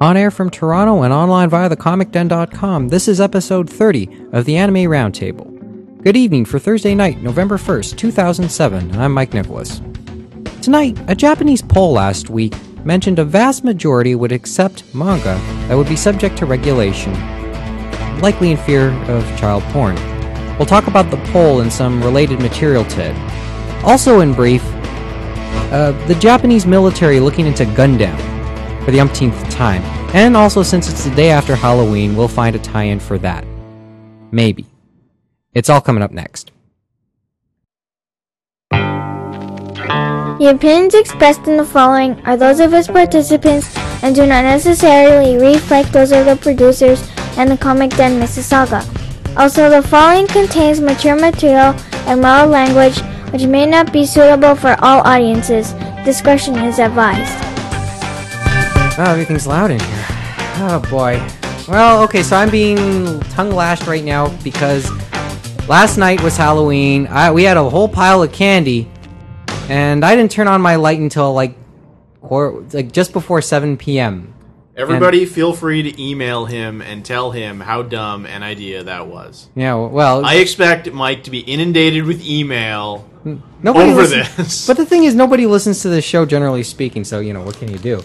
On air from Toronto and online via thecomicden.com, this is episode 30 of the Anime Roundtable. Good evening for Thursday night, November 1st, 2007, and I'm Mike Nicholas. Tonight, a Japanese poll last week mentioned a vast majority would accept manga that would be subject to regulation, likely in fear of child porn. We'll talk about the poll and some related material to it. Also, in brief, uh, the Japanese military looking into Gundam for the umpteenth time. And also, since it's the day after Halloween, we'll find a tie in for that. Maybe. It's all coming up next. The opinions expressed in the following are those of its participants and do not necessarily reflect those of the producers and the Comic Den Mississauga. Also, the following contains mature material and mild language which may not be suitable for all audiences. Discretion is advised. Oh, everything's loud in here. Oh boy. Well, okay, so I'm being tongue lashed right now because last night was Halloween. I, we had a whole pile of candy, and I didn't turn on my light until like, quar- like just before 7 p.m. Everybody, feel free to email him and tell him how dumb an idea that was. Yeah, well, I expect Mike to be inundated with email nobody over listens- this. But the thing is, nobody listens to this show generally speaking. So you know, what can you do?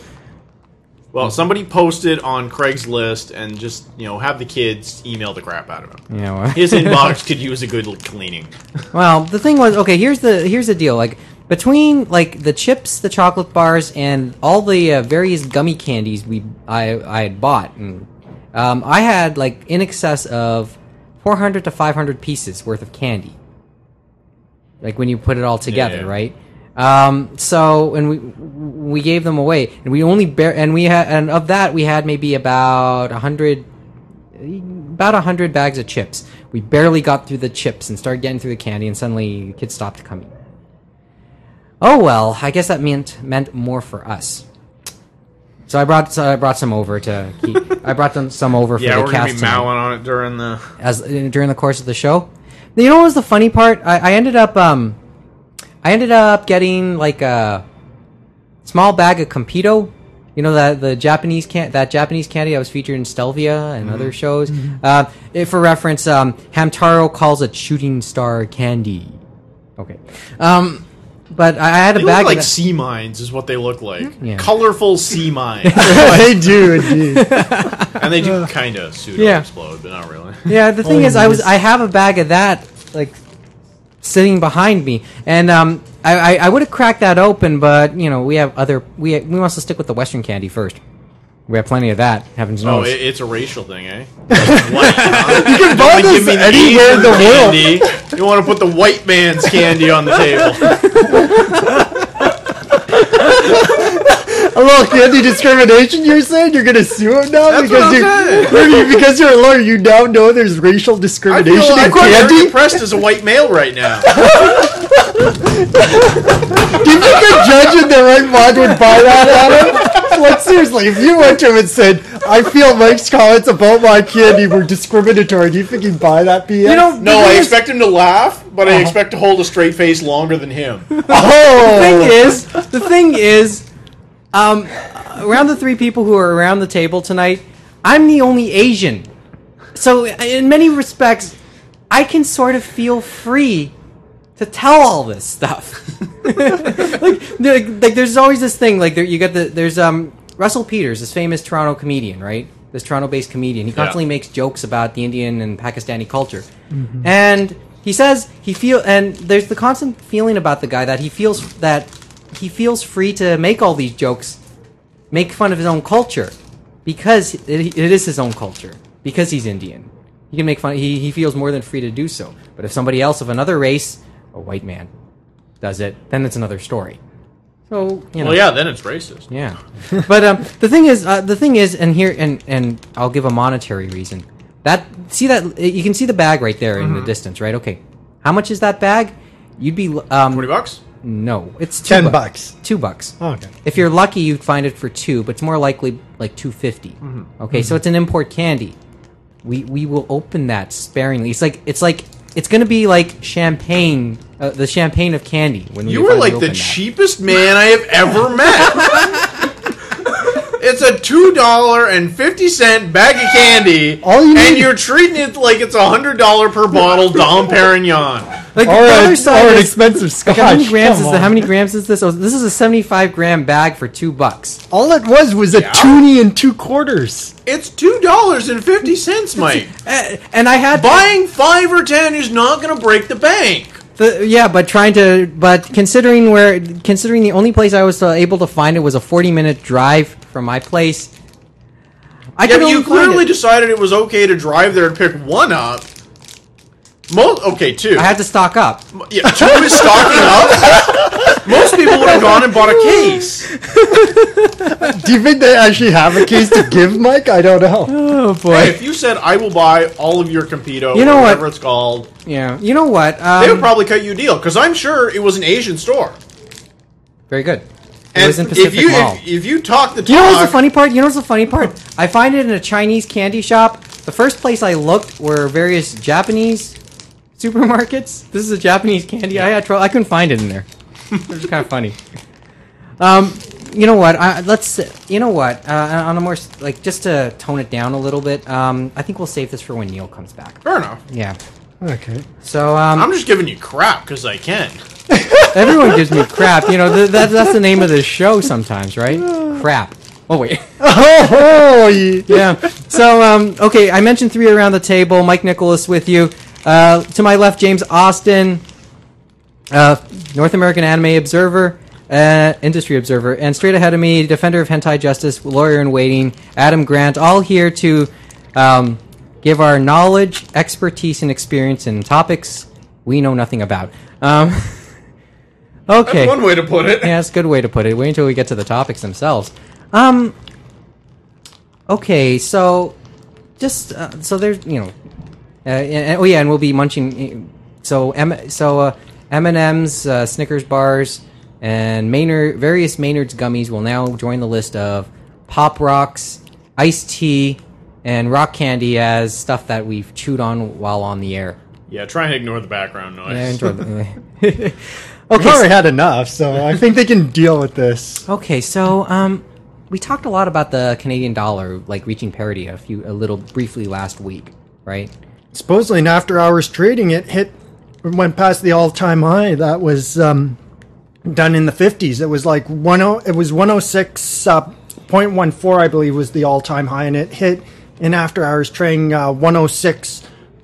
Well, somebody posted on Craigslist and just you know have the kids email the crap out of him. You know, His inbox could use a good cleaning. Well, the thing was, okay. Here's the here's the deal. Like between like the chips, the chocolate bars, and all the uh, various gummy candies we I I had bought, and um, I had like in excess of 400 to 500 pieces worth of candy. Like when you put it all together, Yeah. right? Um, so and we we gave them away, and we only bear and we had and of that we had maybe about a hundred about a hundred bags of chips. We barely got through the chips and started getting through the candy, and suddenly kids stopped coming. Oh well, I guess that meant meant more for us. So I brought so I brought some over to keep. I brought them some over for Yeah, the we're gonna cast be mowing on it during the. as during the course of the show. You know what was the funny part? I, I ended up um, I ended up getting like a small bag of Konpeito. You know that the Japanese can that Japanese candy that was featured in Stellvia and other shows. Uh, if for reference, um, Hamtaro calls it shooting star candy. Okay, um, but I, I had a They bag look of like sea mines, is what they look like. Yeah. Colorful sea mines, they do indeed. and they do kind of pseudo Yeah. explode, but not really. Yeah, the thing Oh, is, I was. I have a bag of that like sitting behind me, and um, I I, I would have cracked that open, but you know we have other we we must stick with the Western candy first. We have plenty of that. Heavens Oh, knows. it, it's a racial thing, eh? White, huh? You can buy this give me the anywhere in the world. candy. You want to put the white man's candy on the table. A little candy discrimination. You're saying you're gonna sue him now That's because what I'm you saying. because you're a lawyer. You now know there's racial I discrimination feel, I'm in very candy. depressed as a white male right now. Do you think a judge in their right mind would buy that, Adam? Like seriously, if you went to him and said, "I feel Mike's comments about my candy were discriminatory," do you think he'd buy that BS? you know, No, the I expect him to laugh, but I uh-huh. expect to hold a straight face longer than him. Oh, the thing is, the thing is, um, around the three people who are around the table tonight, I'm the only Asian. So, in many respects, I can sort of feel free to tell all this stuff. like, there- like, there's always this thing. Like, there, you get the there's um Russell Peters, this famous Toronto comedian, right? This Toronto-based comedian. He constantly makes jokes about the Indian and Pakistani culture, and he says he feel and there's the constant feeling about the guy that he feels that he feels free to make all these jokes, make fun of his own culture, because it, it is his own culture. Because he's Indian, he can make fun. He he feels more than free to do so. But if somebody else of another race, a white man, does it, then it's another story. So you know, Well, yeah, then it's racist. yeah. but um, the thing is, uh, the thing is, and here, and and I'll give a monetary reason. That see that you can see the bag right there in the distance, right? Okay, how much is that bag? You'd be um, Twenty bucks. No, it's two ten bu- bucks. Two bucks. Okay. If you're lucky, you'd find it for two, but it's more likely like two Okay, so it's an import candy. We we will open that sparingly. It's like it's like it's gonna be like champagne, uh, the champagne of candy. When we You were finally like the open that. cheapest man I have ever met. It's a two dollar and fifty cent bag of candy, All you and you're treating it like it's a hundred dollar per bottle Dom Perignon. Like Or, the other side or an expensive scotch. Like, how many grams is on. How many grams is this? Oh, this is a seventy-five gram bag for two bucks. All it was was a Yeah. toonie and two quarters. It's two dollars and fifty cents, Mike. And I had Buying five or ten is not going to break the bank. The, yeah, but trying to, but considering where, considering the only place I was uh, able to find it was a forty-minute drive from my place. I Yeah, could but you clearly it. decided it was okay to drive there and pick one up. Most okay, two. I had to stock up. yeah, two is stocking up. Most people would have gone and bought a case. Do you think they actually have a case to give, Mike? I don't know. Oh Hey, boy. if you said I will buy all of your Konpeito, You know or what? whatever it's called, Yeah. You know what? they would Um, probably cut you a deal because I'm sure it was an Asian store. very good. It was in if Pacific you Mall. if, if you talk the talk, You know what's the funny part? You know what's the funny part? I find it in a Chinese candy shop. The first place I looked were various Japanese supermarkets. This is a Japanese candy. I had trouble. I couldn't find it in there. it was kind of funny. Um, you know what? I, let's. You know what? Uh, on a more like just to tone it down a little bit. Um, I think we'll save this for when Neil comes back. Fair enough. Yeah. Okay. So um, I'm just giving you crap because I can. everyone gives me crap. You know th- that, that's the name of this show sometimes, right? Crap. Oh wait. Oh, yeah. So, um, okay, I mentioned three around the table. Mike Nicholas with you. Uh, to my left, James Austin, uh, North American Anime Observer, uh, Industry Observer, and straight ahead of me, Defender of Hentai Justice, Lawyer in Waiting, Adam Grant, all here to um, give our knowledge, expertise, and experience in topics we know nothing about. Um, okay. That's one way to put it. Yeah, that's a good way to put it. Wait until we get to the topics themselves. Um. Okay, so just uh, so there's you know, uh, and, oh yeah, and we'll be munching. So M, so uh, M and M's, uh, Snickers bars, and Maynard various Maynard's gummies will now join the list of Pop Rocks, iced tea, and rock candy as stuff that we've chewed on while on the air. Yeah, try and ignore the background noise. Yeah, enjoy the- We've okay, already had enough, so I think they can deal with this. Okay, so um, we talked a lot about the Canadian dollar, like reaching parity a few, a little briefly last week, right? Supposedly, in after hours trading, it hit, went past the all time high. That was um, done in the 50s. It was like 10, it was 106, uh, 0.14, I believe, was the all time high, and it hit in after hours trading uh,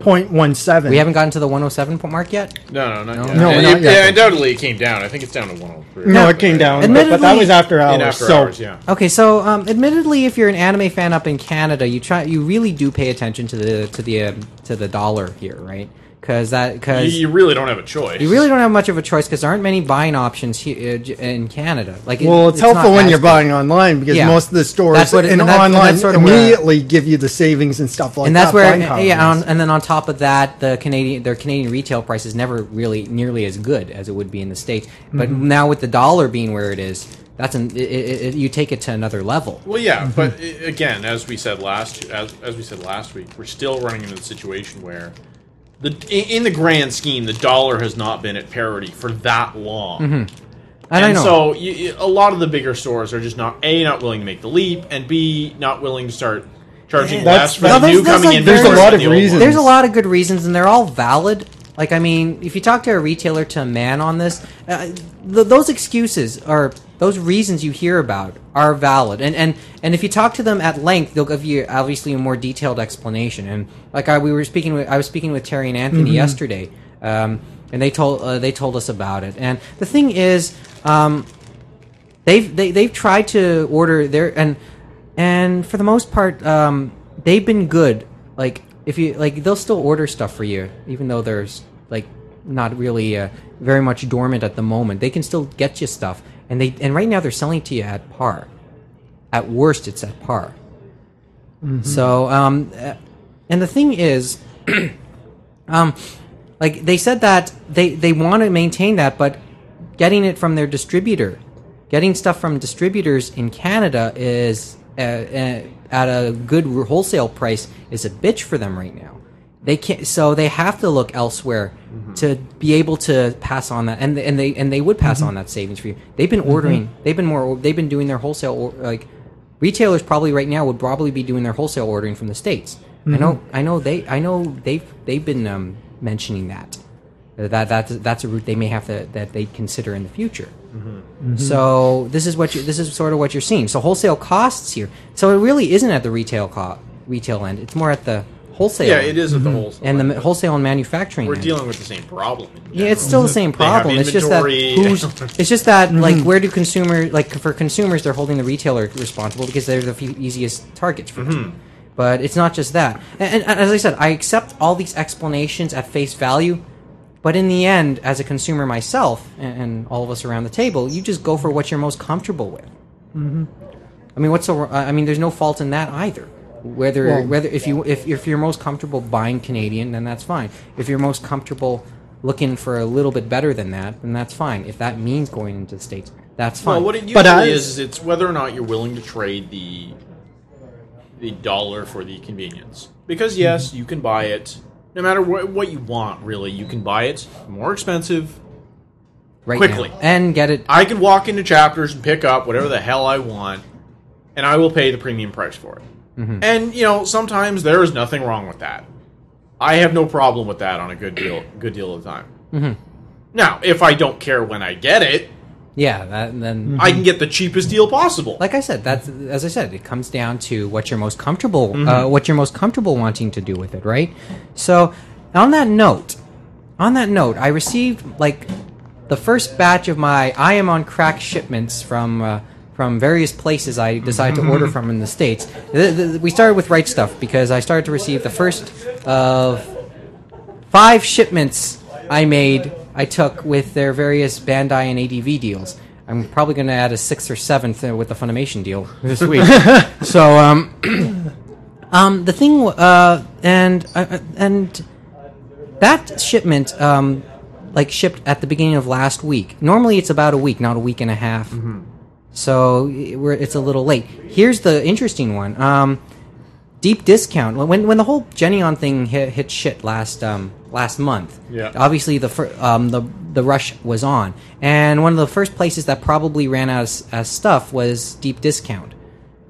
106.17. We haven't gotten to the 107 point mark yet. No, no, not yet. No, not it- yet. Yeah, undoubtedly it came down. I think it's down to 103. No, it came down, but, but that Admittedly- was after hours. In after so hours, yeah. Okay, so um, admittedly, if you're an anime fan up in Canada, you try, you really do pay attention to the to the um, to the dollar here, right? Because that You, because you really don't have a choice. you really don't have much of a choice because there aren't many buying options here in Canada. Like, it- Well, it's, not helpful when you're good. buying online because Yeah. most of the stores That's what it- and and that- and online that's sort of where- immediately give you the savings and stuff like and that. that's where buying yeah, on, and then on top of that, the Canadian their Canadian retail price is never really nearly as good as it would be in the states. But Mm-hmm. now with the dollar being where it is, that's an it, it, it, you take it to another level. Well, yeah, but again, as we said last as, as we said last week, we're still running into the situation where the in, in the grand scheme, the dollar has not been at parity for that long. And, I And know. so you, you- a lot of the bigger stores are just not a not willing to make the leap, and b not willing to start charging That's- less for No, the there's- new there's coming like in. there's a lot of old one. reasons. There's a lot of good reasons, and they're all valid. Like, I mean, if you talk to a retailer to a man on this, uh, th- those excuses or those reasons you hear about are valid. And, and and if you talk to them at length, they'll give you obviously a more detailed explanation. And like I, we were speaking, with, I was speaking with Terry and Anthony yesterday, um, and they told uh, they told us about it. And the thing is, um, they've they, they've tried to order their and and for the most part um, they've been good like if you like they'll still order stuff for you even though there's like not really uh, very much dormant at the moment they can still get you stuff and they and right now they're selling to you at par. At worst it's at par. So um uh, and the thing is um like they said that they they want to maintain that but getting it from their distributor getting stuff from distributors in canada is uh, uh, at a good wholesale price is a bitch for them right now they can't so they have to look elsewhere mm-hmm. to be able to pass on that and and they and they would pass mm-hmm. on that savings for you they've been ordering mm-hmm. they've been more they've been doing their wholesale or, like retailers probably right now would probably be doing their wholesale ordering from the states. I know, I know they, I know they've they've been um, mentioning that that that's that's a route they may have to that they consider in the future. So this is what you this is sort of what you're seeing. So wholesale costs here. So it really isn't at the retail co- retail end. It's more at the wholesale. Yeah, end. it is at the mm-hmm. wholesale. And the end. wholesale and manufacturing. We're end. dealing with the same problem. Yeah, it's still the same problem. It's just that who's, it's just that like mm-hmm. where do consumers like for consumers they're holding the retailer responsible because they're the few easiest targets for them. Mm-hmm. But it's not just that. And, and as I said, I accept all these explanations at face value. But in the end, as a consumer myself, and, and all of us around the table, you just go for what you're most comfortable with. I mean, what's so? I mean, there's no fault in that either. Whether Well- whether if you if, if you're most comfortable buying Canadian, then that's fine. If you're most comfortable looking for a little bit better than that, then that's fine. If that means going into the states, that's fine. Well, what it usually But I- is is it's whether or not you're willing to trade the the dollar for the convenience. Because mm-hmm. yes, you can buy it no matter what, what you want. Really, you can buy it more expensive. right quickly. now. and get it. I can walk into Chapters and pick up whatever the hell I want, and I will pay the premium price for it. Mm-hmm. And you know, sometimes there is nothing wrong with that. I have no problem with that on a good deal, good deal of the time. Mm-hmm. Now, if I don't care when I get it, Yeah, that, then I can get the cheapest deal possible. like I said, that's as I said, it comes down to what you're most comfortable, uh, what you're most comfortable wanting to do with it, right? So, on that note, on that note, I received like the first batch of my I am on crack shipments from uh, from various places I decided to order from in the states. The- the- we started with right stuff because I started to receive the first of five shipments I made, I took with their various Bandai and ADV deals. I'm probably going to add a sixth or seventh uh, with the Funimation deal this week. so, um, um, the thing, uh, and uh, uh, and that shipment, um, like shipped at the beginning of last week. Normally, it's about a week, not a week and a half. So we're, it's a little late. Here's the interesting one. Um, deep discount when when the whole Geneon thing hit, hit shit last um last month. Yeah. Obviously the fir- um the the rush was on, and one of the first places that probably ran out of uh, stuff was Deep Discount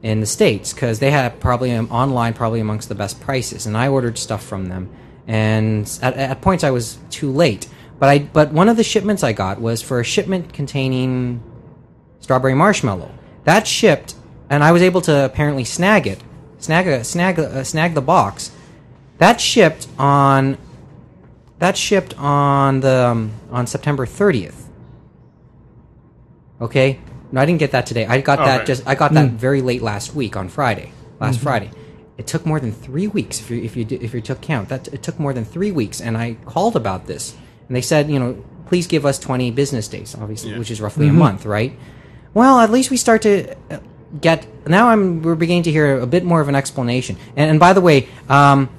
in the states because they had probably um, online probably amongst the best prices, and I ordered stuff from them, and at, at points I was too late. But I but one of the shipments I got was for a shipment containing strawberry marshmallow. That shipped, and I was able to apparently snag it, snag a, snag a, uh, snag the box. That shipped on. That shipped on the um, on September thirtieth. Okay, no, I didn't get that today. I got that Okay. just I got that very late last week on Friday. Last Friday, it took more than three weeks if you if you if you took count. That it took more than three weeks, and I called about this, and they said, you know, please give us twenty business days, obviously, Yeah. which is roughly a month, right? Well, at least we start to get now. I'm we're beginning to hear a bit more of an explanation. And, and by the way, um,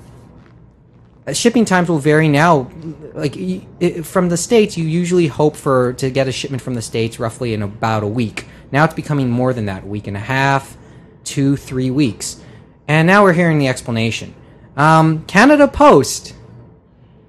shipping times will vary now. Like y- i- from the states, you usually hope for to get a shipment from the states roughly in about a week. Now it's becoming more than that, a week and a half, two, three weeks. And now we're hearing the explanation. Um, Canada Post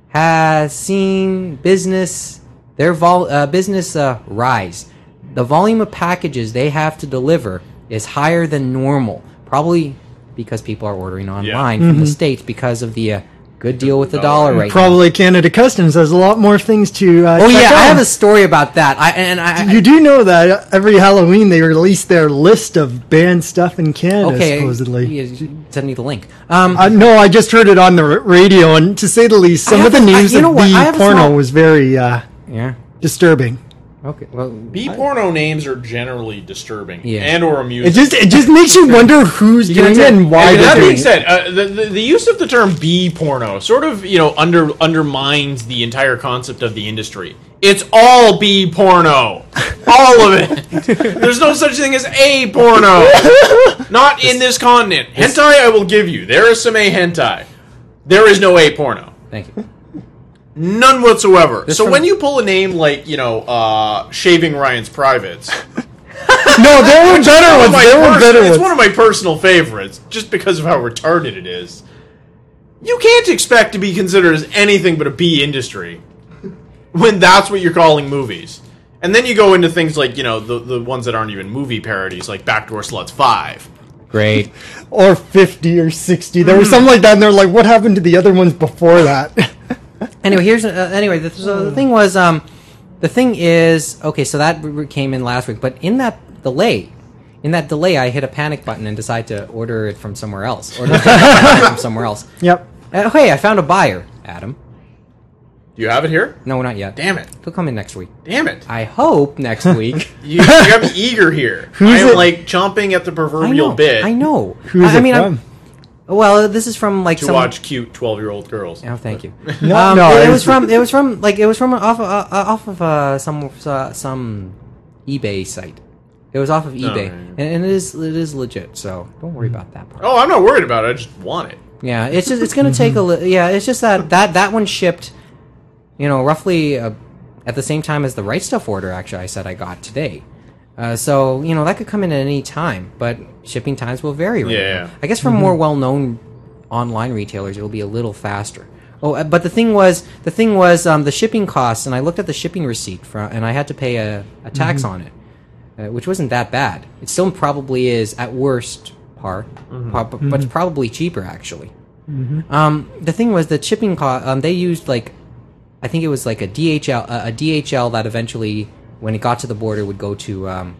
has seen business their vol- uh, business uh, rise. The volume of packages they have to deliver is higher than normal, probably because people are ordering online from the states because of the uh, good deal with the dollar right now. Probably Canada Customs has a lot more things to. Uh, Oh check yeah, I out. have a story about that. I and I, You do know that every Halloween they release their list of banned stuff in Canada, okay. supposedly. yeah, send me the link. Um, Uh, no, I just heard it on the radio, and to say the least, some of the have a- I- news you know of what, the have porno small- was very uh, yeah. disturbing. Okay. Well, B porno names are generally disturbing Yeah. and or amusing. It just it just makes you wonder who's You're doing it and why And that doing being it. said, uh, the, the the use of the term B porno sort of you know under undermines the entire concept of the industry. It's all B porno, all of it. There's no such thing as A porno, not in this continent. Hentai, I will give you. There is some A hentai. There is no A porno. thank you. None whatsoever. This so from- when you pull a name like you know, uh, shaving Ryan's privates, No, there were better one ones. of my There were pers- better it's one of my personal favorites, just because of how retarded it is. You can't expect to be considered as anything but a B industry when that's what you're calling movies. And then you go into things like, you know, the, the ones that aren't even movie parodies, like Backdoor Sluts 5. Great. or 50 or 60. There was something like that, and they're like, what happened to the other ones before that? anyway, here's uh, anyway. The, so the thing was, um, the thing is, okay. So that r- r- came in last week, but in that delay, in that delay, I hit a panic button and decided to order it from somewhere else, or from somewhere else. yep. Uh, hey, I found a buyer, Adam. Do you have it here? No, not yet. Damn it! He'll come in next week. Damn it! I hope next week. You, you got me eager here. I am it? like chomping at the I proverbial know. bit I know. Who is I, I it mean, from? I'm, well, this is from like to some, watch cute twelve-year-old girls. Oh, thank you. No, um, no, it, it was from it was from like it was from off of, uh, uh, off of uh, some uh, some eBay site. It was off of eBay, yeah, yeah. and, and it is it is legit. So don't worry about that part. Oh, I'm not worried about it. I just want it. Yeah, it's just it's gonna take a li- yeah. It's just that that that one shipped, you know, roughly uh, at the same time as the right stuff order. Actually, I said I got today. Uh, so you know that could come in at any time, but shipping times will vary. Right Yeah, yeah. I guess for more well-known online retailers, it'll be a little faster. Oh, uh, but the thing was, the thing was um, the shipping costs, and I looked at the shipping receipt, for, and I had to pay a, a tax on it, uh, which wasn't that bad. It still probably is at worst par, par- but it's probably cheaper actually. Um, the thing was the shipping cost. Um, they used like, I think it was like a DHL, a DHL that eventually, when it got to the border, would go to um,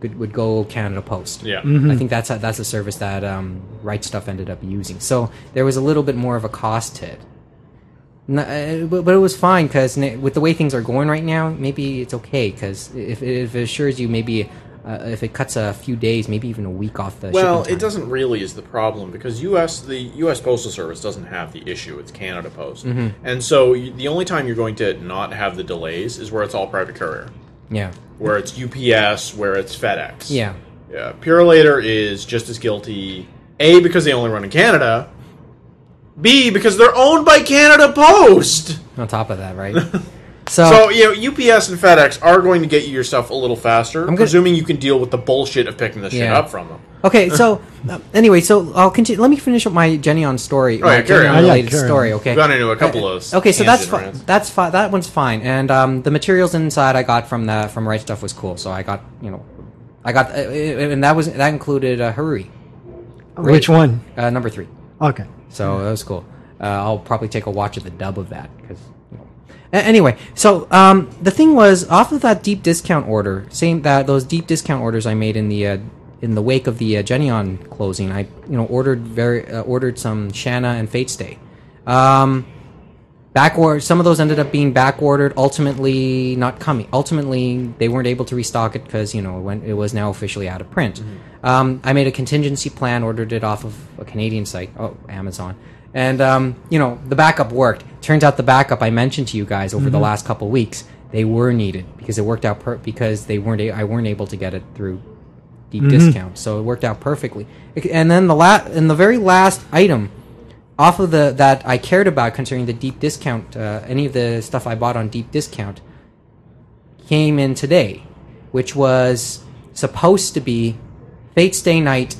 would, would go Canada Post. Yeah. I think that's a, that's a service that um, Right Stuff ended up using. So there was a little bit more of a cost hit. N- uh, but, but it was fine because with the way things are going right now, maybe it's okay because if, if it assures you maybe uh, if it cuts a few days, maybe even a week off the Well, it doesn't really is the problem because U.S. the U.S. Postal Service doesn't have the issue. It's Canada Post, Mm-hmm. and so you, the only time you're going to not have the delays is where it's all private courier, Yeah, where it's UPS, where it's FedEx. yeah, Yeah, Purolator is just as guilty. A because they only run in Canada. B because they're owned by Canada Post. on top of that, right? So you know UPS and FedEx are going to get you yourself a little faster, gonna- presuming you can deal with the bullshit of picking the shit up from them. Okay, so uh, anyway, so I'll continue. Let me finish up my Geneon story. Oh, my yeah, carry Jenny on. on Yeah, related carry on. story. Okay, We've gone into a couple of those. Okay, so that's tangent fine. That's fine. That one's fine. And um, the materials inside I got from the from Right Stuff was cool. So I got you know, I got uh, uh, and that was that included uh, Haruhi, Which one? uh, number three. Okay. So that was cool. Uh, I'll probably take a watch of the dub of that because. You know. A- anyway, so um, the thing was off of that deep discount order, same that those deep discount orders I made in the uh, in the wake of the uh, Geneon closing, I you know ordered very uh, ordered some Shana and Fate Stay. Um, back order, some of those ended up being back ordered. Ultimately, not coming. Ultimately, they weren't able to restock it because you know when it was now officially out of print. Um, I made a contingency plan, ordered it off of a Canadian site, oh Amazon, and um, you know the backup worked. Turns out the backup I mentioned to you guys over the last couple weeks they were needed because it worked out per- because they weren't a- I weren't able to get it through deep discount, so it worked out perfectly. And then the la- and the very last item off of the that I cared about concerning the deep discount, uh, any of the stuff I bought on deep discount came in today, which was supposed to be Fate Stay Night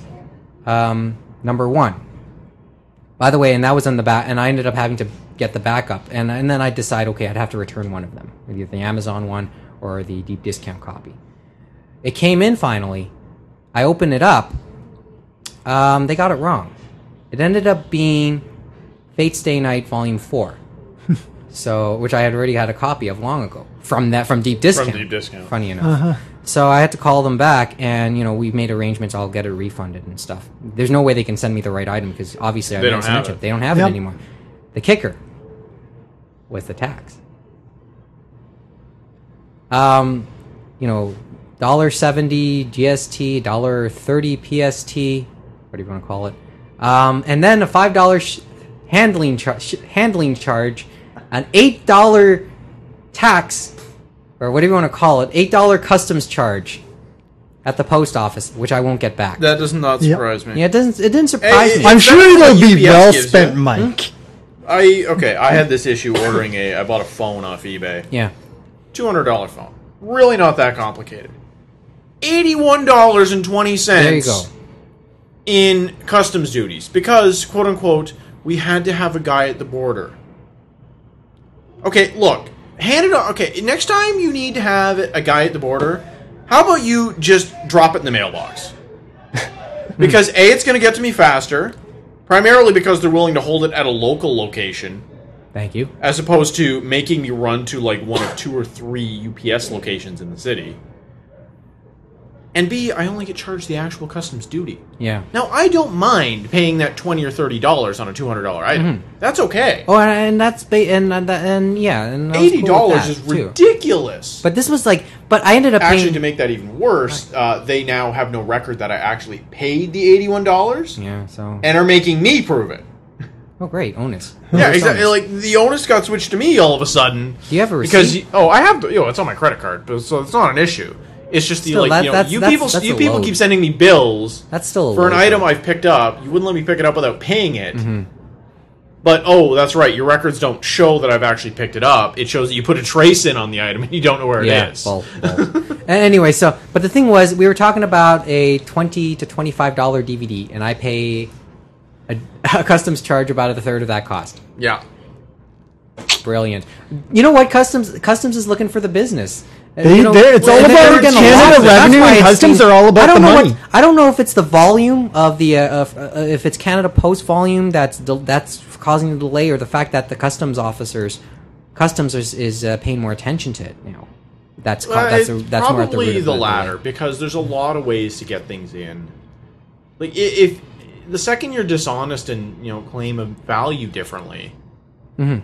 um, number one. By the way, and that was on the back, and I ended up having to get the backup, and and then I decide, okay, I'd have to return one of them, either the Amazon one or the deep discount copy. It came in finally. I opened it up. Um, they got it wrong. It ended up being Fate Stay Night Volume Four. so, which I had already had a copy of long ago from that from Deep Discount. From Deep Discount. Funny enough. So I had to call them back, and you know we made arrangements. I'll get it refunded and stuff. There's no way they can send me the right item because obviously I They don't have it. it. They don't have Yep. it anymore. The kicker was the tax. Um, you know, dollar seventy GST, dollar thirty PST, what do you want to call it? Um, and then a five dollar sh- handling char- sh- handling charge, an eight dollar tax, or what do you want to call it? Eight dollar customs charge at the post office, which I won't get back. That does not Yep. surprise me. yeah, it doesn't. It didn't surprise Hey, me. I'm sure it'll what be UPS well gives spent, you? Mike. Hmm? I okay. I had this issue ordering a. I bought a phone off eBay. yeah. Two hundred dollar phone. Really not that complicated. Eighty one dollars and twenty cents. There you go. In customs duties because quote unquote we had to have a guy at the border. Okay, look. Hand it on. Okay, next time you need to have a guy at the border, how about you just drop it in the mailbox? Hmm. because a it's going to get to me faster, primarily because they're willing to hold it at a local location Thank you. as opposed to making me run to like one of two or three UPS locations in the city. And B, I only get charged the actual customs duty. Yeah. Now I don't mind paying that twenty or thirty dollars on a two hundred dollar item. That's okay. Oh, and, and that's ba- and and, and yeah, and Eighty cool dollars that, is too. ridiculous. But this was like, but I ended up actually, paying. to make that even worse, uh, they now have no record that I actually paid the eighty-one dollars, yeah. So. and are making me prove it. oh, great, onus. Yeah, exactly. Like the onus got switched to me all of a sudden. Do you have a Because receipt? you, oh, I have. You know, it's on my credit card, but so it's not an issue. It's just the Still, like that- you know, that's- you that's- people that's you people load. keep sending me bills That's still a for an load, item though. I've picked up. You wouldn't let me pick it up without paying it. Mm-hmm. But oh, that's right. Your records don't show that I've actually picked it up. It shows that you put a trace in on the item and you don't know where yeah. it is. Well, well. And anyway, so but the thing was, we were talking about a twenty to twenty-five dollar DVD, and I pay a, a customs charge about a third of that cost. Yeah. Brilliant. You know what? Customs customs is looking for the business. They- you know, it's and all about getting Canada lot of it. That's revenue and customs seems- are all about I don't the know money. What, I don't know if it's the volume of the uh, of, uh, if it's Canada Post volume that's del- that's causing the delay, or the fact that the customs officers customs is, is uh, paying more attention to it now. That's ca- Uh, that's a, it's that's more at the root probably of the delay. latter because there's a lot of ways to get things in. Like i- if the second you're dishonest and you know claim a value differently, Mhm.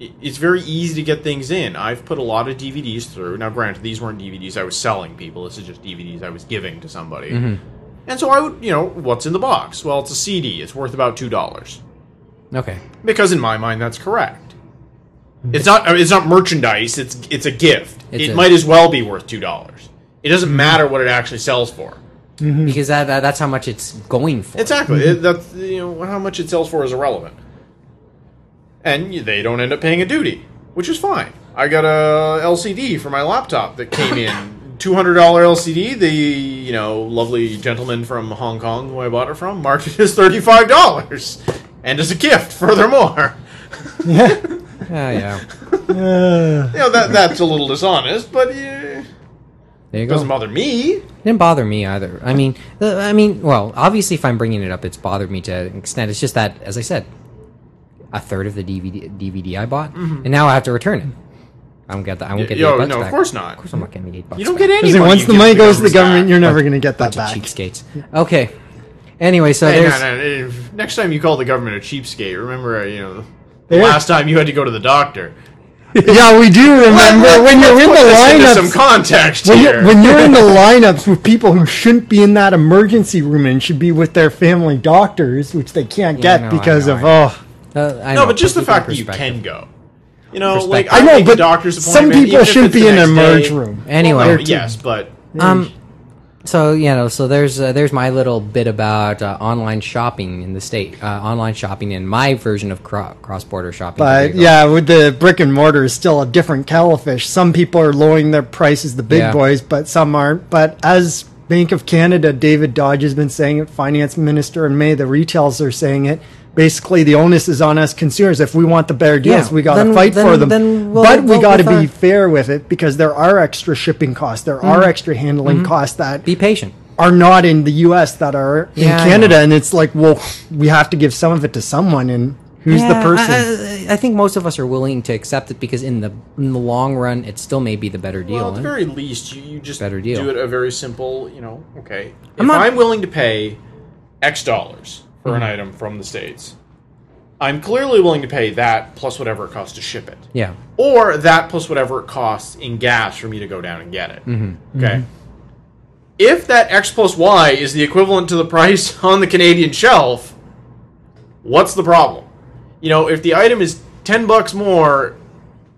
It's very easy to get things in. I've put a lot of DVDs through. Now, granted, these weren't DVDs I was selling people. This is just DVDs I was giving to somebody. Mm-hmm. And so I would, you know, what's in the box? Well, it's a CD. It's worth about two dollars Okay. because in my mind that's correct. It's not. It's not merchandise. It's it's a gift. It's it a- might as well be worth two dollars. It doesn't matter what it actually sells for. Because that, that that's how much it's going for. Exactly. It, that's you know how much it sells for is irrelevant, and they don't end up paying a duty, which is fine. I got a LCD for my laptop that came in. Two hundred dollar LCD. The you know lovely gentleman from Hong Kong who I bought it from marked it as thirty five dollars, and as a gift. Furthermore, Yeah, yeah. Uh, you know that that's a little dishonest, but yeah, There you it go. doesn't bother me. It didn't bother me either. I mean, I mean, well, obviously, if I'm bringing it up, it's bothered me to an extent. It's just that, as I said, a third of the DVD DVD I bought, and now I have to return it. I don't get that. I won't get the Yo, eight bucks no, of course not. Of course, I'm not getting the eight bucks. You don't back. get any. Because once the money goes to the government government, back. you're never going to get that back. cheapskates. Okay. Anyway, so Hey, there's no, no, no, Next time you call the government a cheapskate, remember, uh, you know, the Yeah. last time you had to go to the doctor. Yeah, we do remember Let- when let's you're in the this into some lineups. context When here. you're, when you're in the lineups with people who shouldn't be in that emergency room and should be with their family doctors, which they can't Yeah, get know, because know, of oh. Uh, I no, know, but just the keep it in fact that you can go. You know, like I, I know, make a but doctor's some people shouldn't be in next an merge day. room. Anyway. Well, They're yes, but Um, so you know, so there's uh, there's my little bit about uh, online shopping in the state, uh, online shopping in my version of cro- cross border shopping. But yeah, with the brick and mortar is still a different kettle of fish. Some people are lowering their prices, the big Yeah. boys, but some aren't. But as Bank of Canada, David Dodge has been saying it, Finance Minister in May, the retailers are saying it. Basically, the onus is on us consumers. If we want the better deals, Yeah, we got to fight then- for them. then we'll but we vote got to be our- fair with it because there are extra shipping costs. There are mm-hmm. extra handling mm-hmm. costs that be patient. are not in the U.S. that are Yeah, in Canada, and it's like, well, we have to give some of it to someone, and who's the person? I, I, I think most of us are willing to accept it because in the in the long run, it still may be the better deal. well, at the very least, you, you just Better deal. do it a very simple. You know, okay. If I'm not- I'm willing to pay X dollars for Mm-hmm. an item from the states, I'm clearly willing to pay that plus whatever it costs to ship it. yeah, or that plus whatever it costs in gas for me to go down and get it. Mm-hmm. Okay. If that X plus Y is the equivalent to the price on the Canadian shelf, what's the problem? You know, if the item is ten bucks more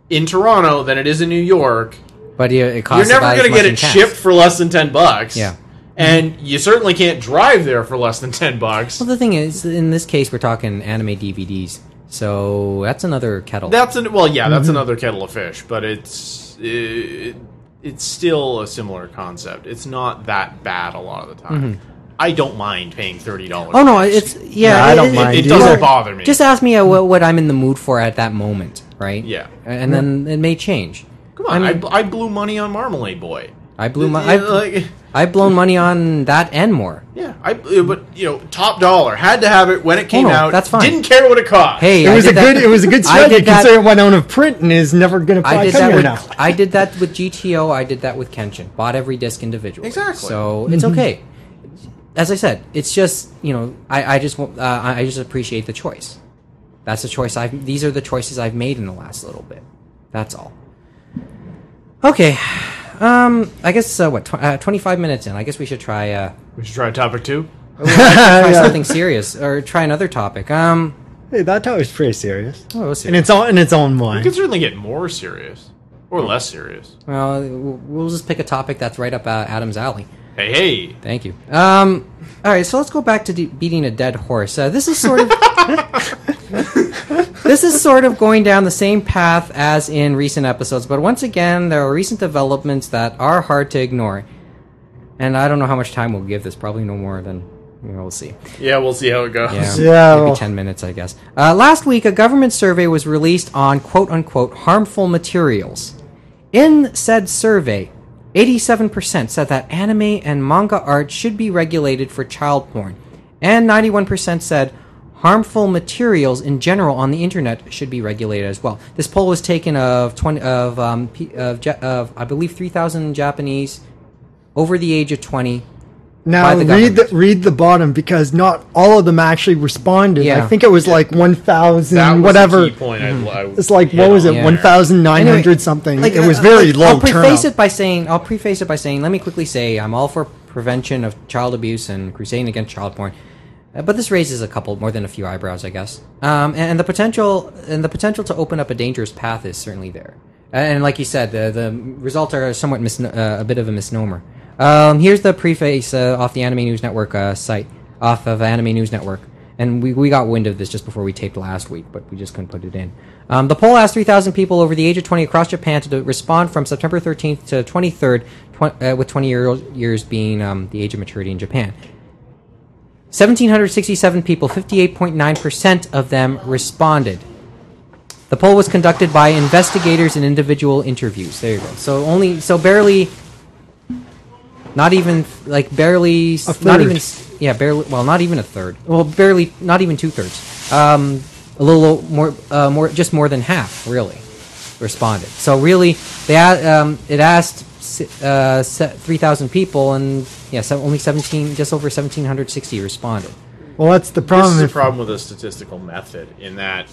in Toronto than it is in New York, but it you're never going to get it shipped for less than ten bucks. Yeah. And you certainly can't drive there for less than ten bucks. Well, the thing is, in this case, we're talking anime DVDs, so that's another kettle. That's an well, yeah, Mm-hmm. that's another kettle of fish, but it's it, it's still a similar concept. It's not that bad a lot of the time. I don't mind paying thirty dollars. Mm-hmm. oh no, it's yeah. Yeah, I don't it, mind It, it doesn't bother me. Just ask me uh, what, what I'm in the mood for at that moment, right? Yeah. and then it may change. come on, I I, I blew money on Marmalade Boy. I blew my. Yeah, I, like, I've blown money on that and more. Yeah, I but you know, top dollar had to have it when it came no, out. that's fine. Didn't care what it cost. Hey, It I was a that- good. It was a good I strategy did considering it went out of print and is never going to I probably did that with now. I did that with GTO. I did that with Kenshin. Bought every disc individually. Exactly. So it's okay. As I said, it's just you know I I just won't- uh, I I just appreciate the choice. That's the choice I've. These are the choices I've made in the last little bit. That's all. Okay. Um. I guess uh, what tw- uh, twenty five minutes in. I guess we should try uh We should try a topic two. try Yeah. something serious or try another topic. Um. Hey, that time was pretty serious, Oh, we'll see. in its own in its own We way. could certainly get more serious or less serious. Well, we'll just pick a topic that's right up uh, Adam's alley. Hey, hey. Thank you. Um, all right, so let's go back to de- beating a dead horse. Uh, this is sort of this is sort of going down the same path as in recent episodes, but once again, there are recent developments that are hard to ignore. And I don't know how much time we'll give this. Probably no more than you know. We'll see. Yeah, we'll see how it goes. Yeah, Yeah, maybe well- ten minutes, I guess. Uh, last week, a government survey was released on "quote unquote" harmful materials. In said survey, 87% said that anime and manga art should be regulated for child porn, and 91% said harmful materials in general on the internet should be regulated as well. This poll was taken of 20 of um, of, of I believe 3,000 Japanese over the age of 20. Now by the read the read the bottom because not all of them actually responded. Yeah. I think it was like one That thousand was whatever. the key point. I, I It's like what was on it? there. One thousand nine hundred Anyway, something. like, it was uh, very like, low I'll preface turnout. it by saying I'll preface it by saying let me quickly say I'm all for prevention of child abuse and crusading against child porn. Uh, but this raises a couple more than a few eyebrows, I guess. Um, and, and the potential and the potential to open up a dangerous path is certainly there. And like you said, the the results are somewhat mis- uh, a bit of a misnomer. Um, here's the preface uh, off the Anime News Network uh, site, off of Anime News Network. And we, we got wind of this just before we taped last week, but we just couldn't put it in. Um, the poll asked 3,000 people over the age of 20 across Japan to respond from September 13th to 23rd, tw- uh, with 20 year, years being um, the age of maturity in Japan. 1,767 people, 58.9% of them responded. The poll was conducted by investigators in individual interviews. There you go. So only, so barely, not even like barely, not third. even, yeah, barely. Well, not even a third. Well, barely, not even two thirds. Um, a little more, uh, more, just more than half, really, responded. So really, they um, it asked uh, three thousand people, and yeah, so only seventeen, just over seventeen hundred sixty responded. well, that's the problem. This problem. is a problem with a statistical method in that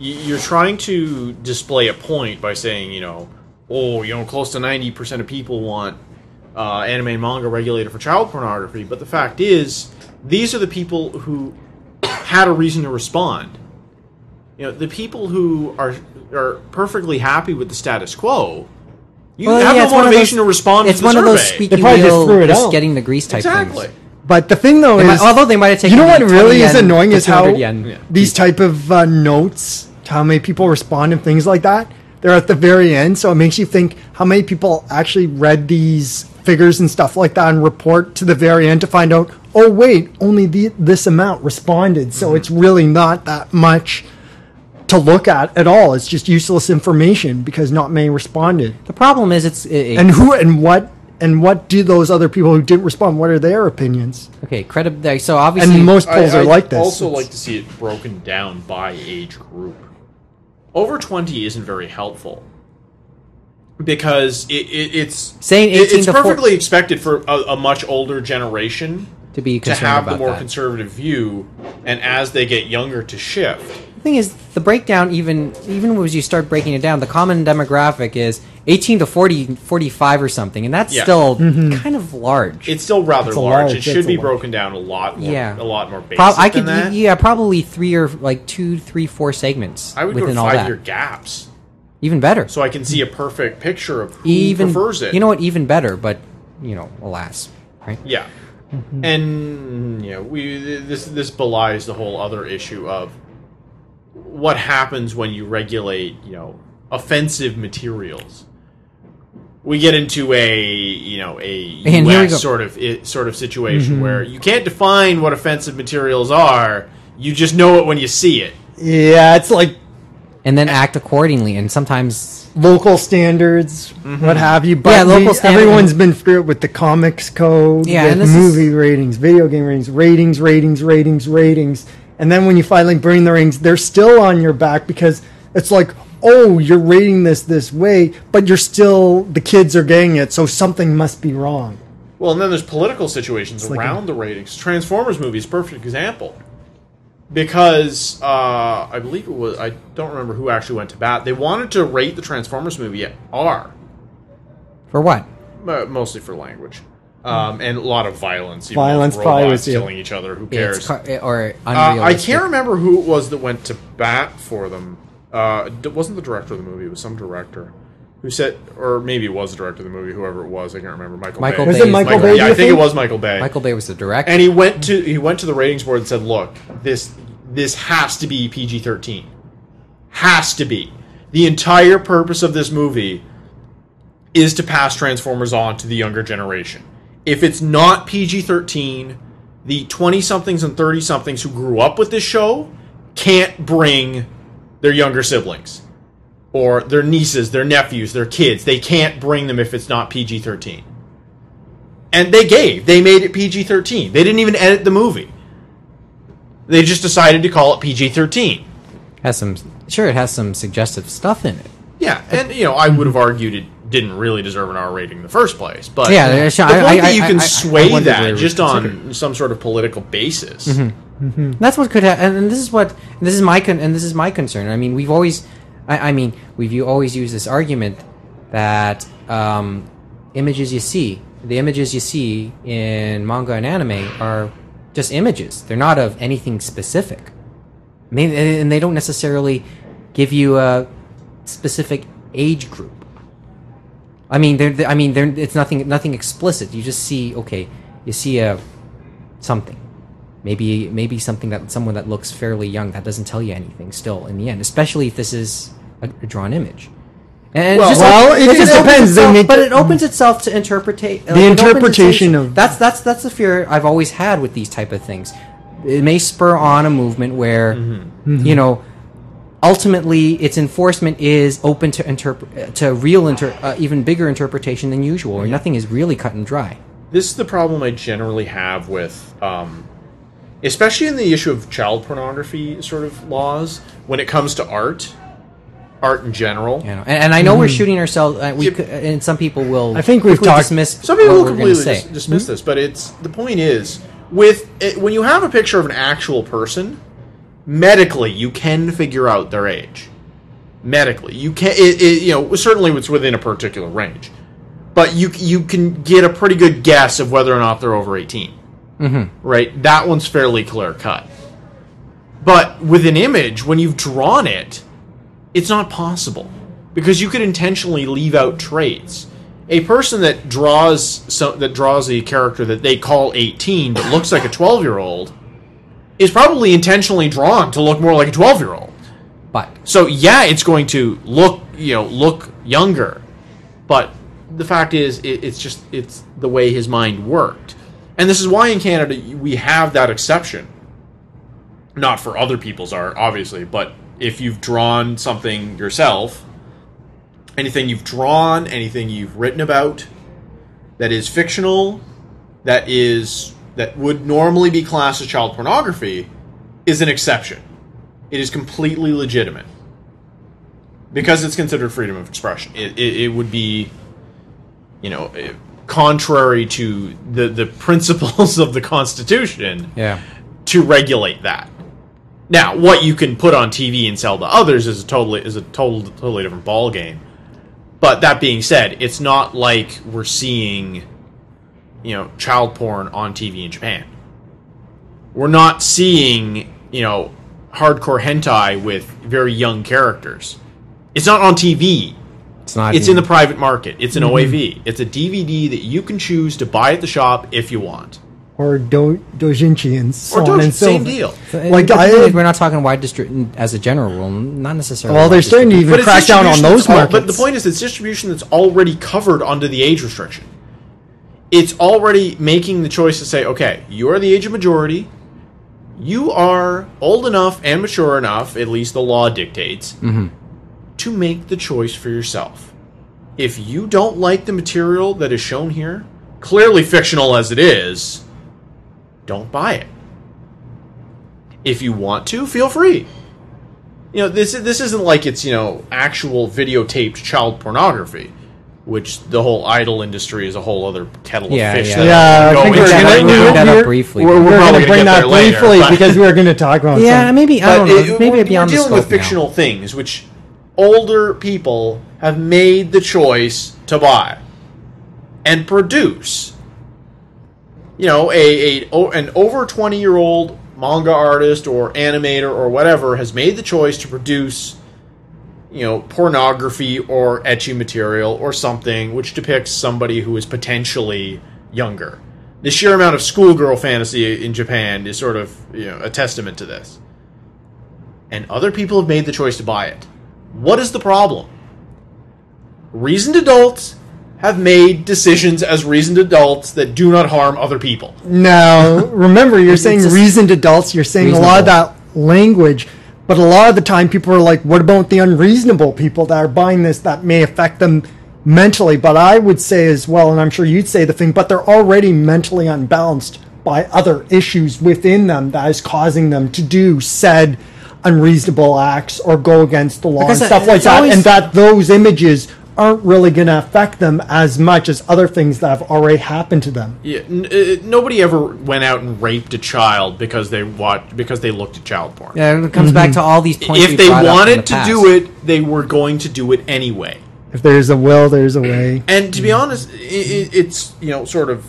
you're trying to display a point by saying, you know, oh, you know, close to 90% of people want uh, anime and manga regulator for child pornography. But the fact is, these are the people who had a reason to respond. You know, the people who are are perfectly happy with the status quo, you Well, have yeah, no it's one of motivation those- to respond It's to the one of those survey. squeaky They just threw it just out. getting the grease type Exactly. things. but the thing though They is, might- although they might have taken you know what the 20 really is annoying is how yen. Yeah. these type of uh, notes, how many people respond and things like that. They're at the very end, so it makes you think how many people actually read these figures and stuff like that and report to the very end to find out. Oh wait, only the, this amount responded, so mm-hmm. it's really not that much to look at at all. It's just useless information because not many responded. The problem is it's it, And who and what and what do those other people who didn't respond? What are their opinions? okay. Credit. So obviously, And most polls I, are I'd like this. also It's- like to see it broken down by age group. Over twenty isn't very helpful because it, it, it's Saying it- it's to 4 perfectly expected for a, a much older generation to be to concerned have the more that. conservative view, and as they get younger, to shift. The thing is, the breakdown, even even as you start breaking it down, the common demographic is 18 to 40, 45 or something, and that's Yeah. still mm-hmm. kind of large. It's still rather It's large. large- It should a be large. broken down a lot more. yeah, a lot more basic Prob- I than could, that. yeah, probably three or like two, three, four segments I would go within to all five year gaps Even better. so I can see a perfect picture of who even prefers it. You know what? Even better, but you know, alas, right? Yeah, and you know, we this this belies the whole other issue of what happens when you regulate, you know, offensive materials. We get into a you know a And US sort of i sort of situation mm-hmm. where you can't define what offensive materials are. You just know it when you see it. Yeah, it's like And then act accordingly, and sometimes local standards, mm-hmm. what have you. But Yeah, local we- everyone's been through it with the comics code, Yeah, with and this is- movie ratings, video game ratings, ratings, ratings, ratings, ratings. And then when you finally bring the ratings, they're still on your back because it's like, oh, you're rating this this way, but you're still the kids are getting it, so something must be wrong. Well, and then there's political situations like around the ratings. Transformers movie is perfect example because uh, I believe it was I don't remember who actually went to bat. They wanted to rate the Transformers movie at R, For what? mostly for language um, and a lot of violence. Violence probably was, killing each other. Who cares? car- or Uh, I can't remember who it was that went to bat for them. Uh, it wasn't the director of the movie; it was some director who said, or maybe it was the director of the movie. Whoever it was, I can't remember. Michael. Michael Bay. Was it Michael Michael- Bay, Yeah, I you think it was Michael Bay. Michael Bay was the director. and he went to he went to the ratings board and said, "Look, this this has to be PG thirteen. Has to be. The entire purpose of this movie is to pass Transformers on to the younger generation. If it's not PG thirteen, the twenty somethings and thirty somethings who grew up with this show can't bring their younger siblings." Or their nieces, their nephews, their kids. They can't bring them if it's not PG 13 and they gave. They made it pg-13 they didn't even edit the movie. They just decided to call it pg-13 has some sure it has some suggestive stuff in it. yeah and you know i would have argued it didn't really deserve an r rating in the first place but Yeah, the there's- point I- I- that you can I- I sway wondered where it that just on some sort of political basis. Mm-hmm. Mm-hmm. That's what could happen, and this is what this is my con- and this is my concern. I mean, we've always, I, I mean, we've you always used this argument that um, images you see, the images you see in manga and anime are just images. They're not of anything specific. And they don't necessarily give you a specific age group. I mean, they I mean, it's nothing, nothing explicit. You just see, okay, you see a something maybe maybe something that someone that looks fairly young that doesn't tell you anything still in the end especially if this is a, a drawn image and Well- it's well, it just opens depends. Itself- make but it opens itself to interpretate The interpretation of- that's that's that's the fear I've always had with these type of things. It may spur on a movement where Mm-hmm. you know ultimately its enforcement is open to interpret to real inter- uh, even bigger interpretation than usual, where nothing is really cut and dry. this is the problem i generally have with um, especially in the issue of child pornography sort of laws when it comes to art art in general You know, and, and I know we're shooting ourselves. Uh, we Yep. could, and some people will. Mm-hmm. I think we've quickly talked- dismiss. Some people will completely dis- dismiss this, but it's the point is with it, when you have a picture of an actual person, medically you can figure out their age. Medically, you can it, it, you know certainly it's within a particular range, but you you can get a pretty good guess of whether or not they're over 18 Mm-hmm. Right, that one's fairly clear cut. But with an image, when you've drawn it, it's not possible because you could intentionally leave out traits. A person that draws so, that draws a character that they call 18 but looks like a 12 year old is probably intentionally drawn to look more like a 12 year old. But So yeah, it's going to look you know look younger, but the fact is it, it's just it's the way his mind worked, and this is why in Canada we have that exception. Not for other people's art, obviously, but if you've drawn something yourself, anything you've drawn, anything you've written about that is fictional, that is that would normally be classed as child pornography, is an exception. It is completely legitimate because it's considered freedom of expression. It, it, it would be, you know, eh, contrary to the the principles of the Constitution yeah, to regulate that. Now, what you can put on TV and sell to others is a totally is a total, totally different ball game. But that being said, it's not like we're seeing, you know, child porn on TV in Japan. We're not seeing, you know, hardcore hentai with very young characters. It's not on TV. it's not. It's in the private market. It's an mm-hmm. OAV. It's a DVD that you can choose to buy at the shop if you want. Or do, dojinshi and so Or on Doji- and so same forth. deal. Like, like I- we're not talking wide distribution as a general rule, not necessarily. Well, they're wide starting to even But crack down on those that's al- markets. But the point is, it's distribution that's already covered under the age restriction. It's already making the choice to say, okay, you are the age of majority. You are old enough and mature enough, at least the law dictates, Mm-hmm. to make the choice for yourself. If you don't like the material that is shown here, clearly fictional as it is, don't buy it. If you want to, feel free. You know, this this isn't like it's, you know, actual videotaped child pornography, which the whole idol industry is a whole other kettle Yeah, of fish. yeah. that Yeah, I we'll think go we're gonna- right we now. bring that up we're- briefly. We're, we're We're probably going to bring that there later, briefly but- because we are going to talk about yeah, some- maybe I but don't know. it- maybe we're, I'd be we're on the dealing with scope now. fictional things, which older people have made the choice to buy and produce. You know, a, a an over twenty year old manga artist or animator or whatever has made the choice to produce, you know, pornography or ecchi material or something which depicts somebody who is potentially younger. The sheer amount of schoolgirl fantasy in Japan is sort of you know a testament to this and other people have made the choice to buy it. What is the problem? Reasoned adults have made decisions as reasoned adults that do not harm other people. Now, remember, you're saying just reasoned adults, you're saying a lot of that language, but a lot of the time people are like, what about the unreasonable people that are buying this that may affect them mentally? But I would say as well, and I'm sure you'd say the thing, but they're already mentally unbalanced by other issues within them that is causing them to do said unreasonable acts or go against the law Because and stuff it- like it's that, always- and that those images aren't really going to affect them as much as other things that have already happened to them. Yeah, n- uh, nobody ever went out and raped a child because they watched because they looked at child porn. Yeah, it comes back to all these points. if they brought up in wanted the to past. do it, they were going to do it anyway. If there's a will, there's a way. And to be honest, i i it's you know sort of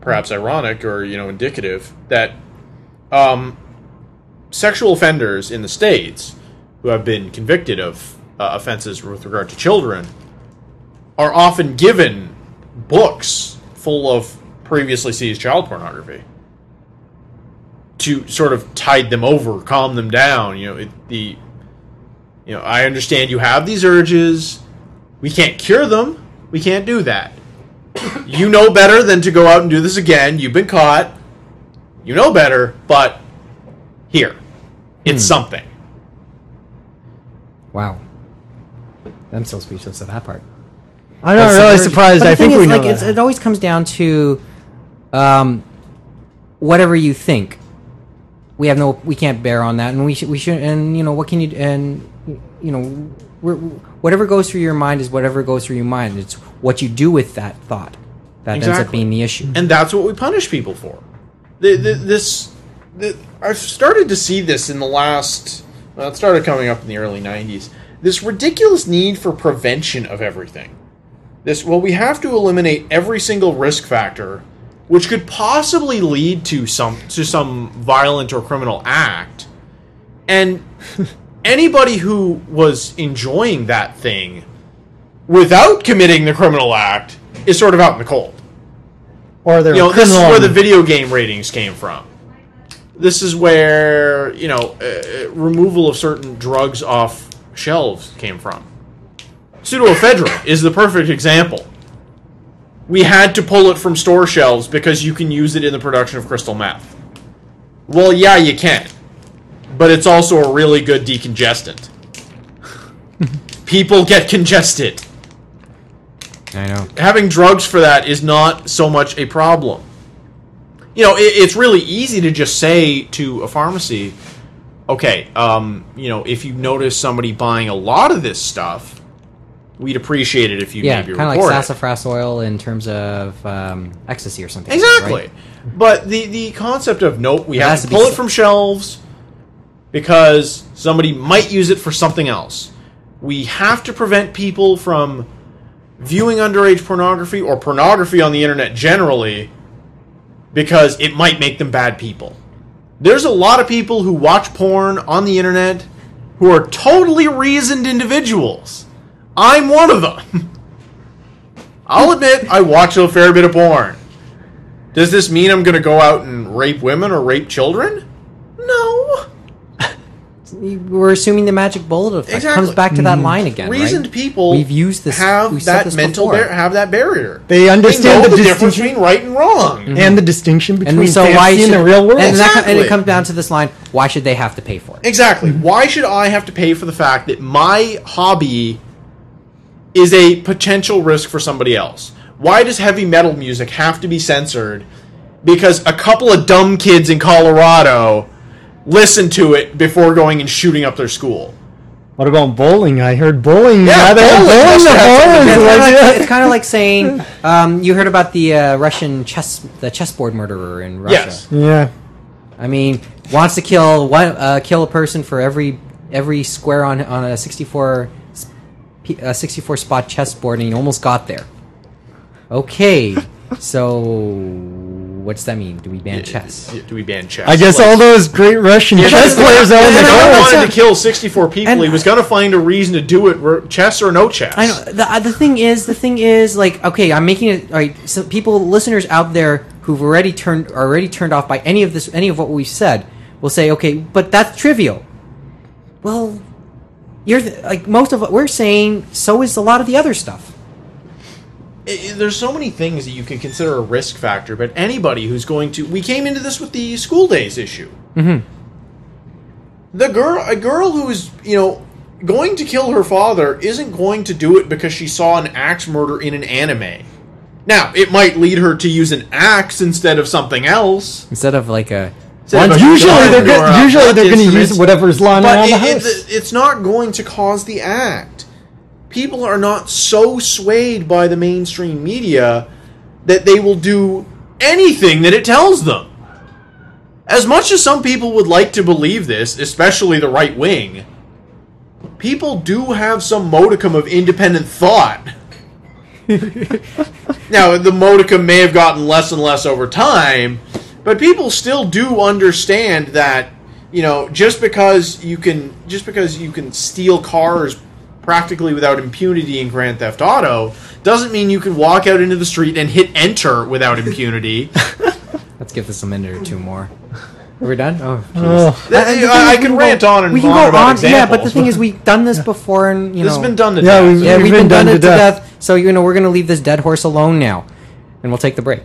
perhaps ironic or you know indicative that um, sexual offenders in the states who have been convicted of uh, offenses with regard to children are often given books full of previously seized child pornography to sort of tide them over, calm them down. You know, it, the you know, I understand you have these urges. We can't cure them. We can't do that. You know better than to go out and do this again. You've been caught. You know better, but here, it's something. Wow. I'm still speechless at that part. I'm not really surprised. I think we know like, it's, that. it always comes down to um, whatever you think. We have no, we can't bear on that, and we should, we should, and you know, what can you, and you know, we're, whatever goes through your mind is whatever goes through your mind. It's what you do with that thought that ends up being the issue. and that's what we punish people for. The, the, this, the, I've started to see this in the last. Well, it started coming up in the early '90s. This ridiculous need for prevention of everything. This well, we have to eliminate every single risk factor, which could possibly lead to some to some violent or criminal act, and anybody who was enjoying that thing without committing the criminal act is sort of out in the cold or they're you know, this is where the video game ratings came from. This is where you know uh, removal of certain drugs off shelves came from. Pseudoephedrine is the perfect example. We had to pull it from store shelves because you can use it in the production of crystal meth. Well, yeah, you can, but it's also a really good decongestant. People get congested I know. having drugs for that is not so much a problem. You know, it, it's really easy to just say to a pharmacy, okay, um, you know, if you notice somebody buying a lot of this stuff, we'd appreciate it if you Yeah, maybe kind of like report it. sassafras oil in terms of um, ecstasy or something. Exactly. right? But the the concept of nope, we It have to to pull it from shelves because somebody might use it for something else. We have to prevent people from viewing underage pornography or pornography on the internet generally because it might make them bad people. There's a lot of people who watch porn on the internet who are totally reasoned individuals. I'm one of them. I'll admit I watch a fair bit of porn. Does this mean I'm going to go out and rape women or rape children? No. we're assuming the magic bullet effect Exactly. comes back to that mm. line again. Reasoned right? people We've used this. have we've that this mental bar- have that barrier. They understand know the the, difference between right and wrong. Mm-hmm. and the distinction And between so fantasy why and should the real world. And, that, and it comes down to this line: Why should they have to pay for it? Exactly. Mm-hmm. Why should I have to pay for the fact that my hobby is a potential risk for somebody else? Why does heavy metal music have to be censored because a couple of dumb kids in Colorado listen to it before going and shooting up their school? What about bowling? I heard bowling. Yeah, they have bowling bowling must the It's bowling. kind, of Like, like, it's kind of like saying um, you heard about the uh, Russian chess, the chessboard murderer in Russia. Yes. yeah. I mean, wants to kill one, uh, kill a person for every every square on on a sixty four, a sixty four spot chessboard, and he almost got there. Okay, so what's that mean? Do we ban chess? Do we ban chess? I guess Like, all those great Russian chess players out in If the he know, corner. wanted to kill 64 people, And- he was going to find a reason to do it, re- chess or no chess. I know the uh, the thing is the thing is like okay I'm making it all right so people listeners out there who've already turned are already turned off by any of this any of what we've said will say okay but that's trivial well you're th- like most of what we're saying so is a lot of the other stuff I- I- there's so many things that you can consider a risk factor, but anybody who's going to, we came into this with the school days issue. Mm-hmm. The girl, a girl who's you know going to kill her father, isn't going to do it because she saw an axe murder in an anime. Now, it might lead her to use an axe instead of something else. instead of like a of Usually they're usually they're going to use whatever's lying around it, the it- it's not going to cause the act. People are not so swayed by the mainstream media that they will do anything that it tells them. As much as some people would like to believe this, especially the right wing, people do have some modicum of independent thought. now, the modicum may have gotten less and less over time, but people still do understand that you know just because you can just because you can steal cars practically without impunity in Grand Theft Auto doesn't mean you can walk out into the street and hit enter without impunity. let's give this a minute or two more are we done oh, jeez. Oh. That- And I, I is, can can rant go- on and we can on go about on examples. yeah but the thing is we've done this before and you know, this has been done to Yeah, death. we've- yeah We've we've been been done done it to to death. death so you know we're gonna leave this dead horse alone now and we'll take the break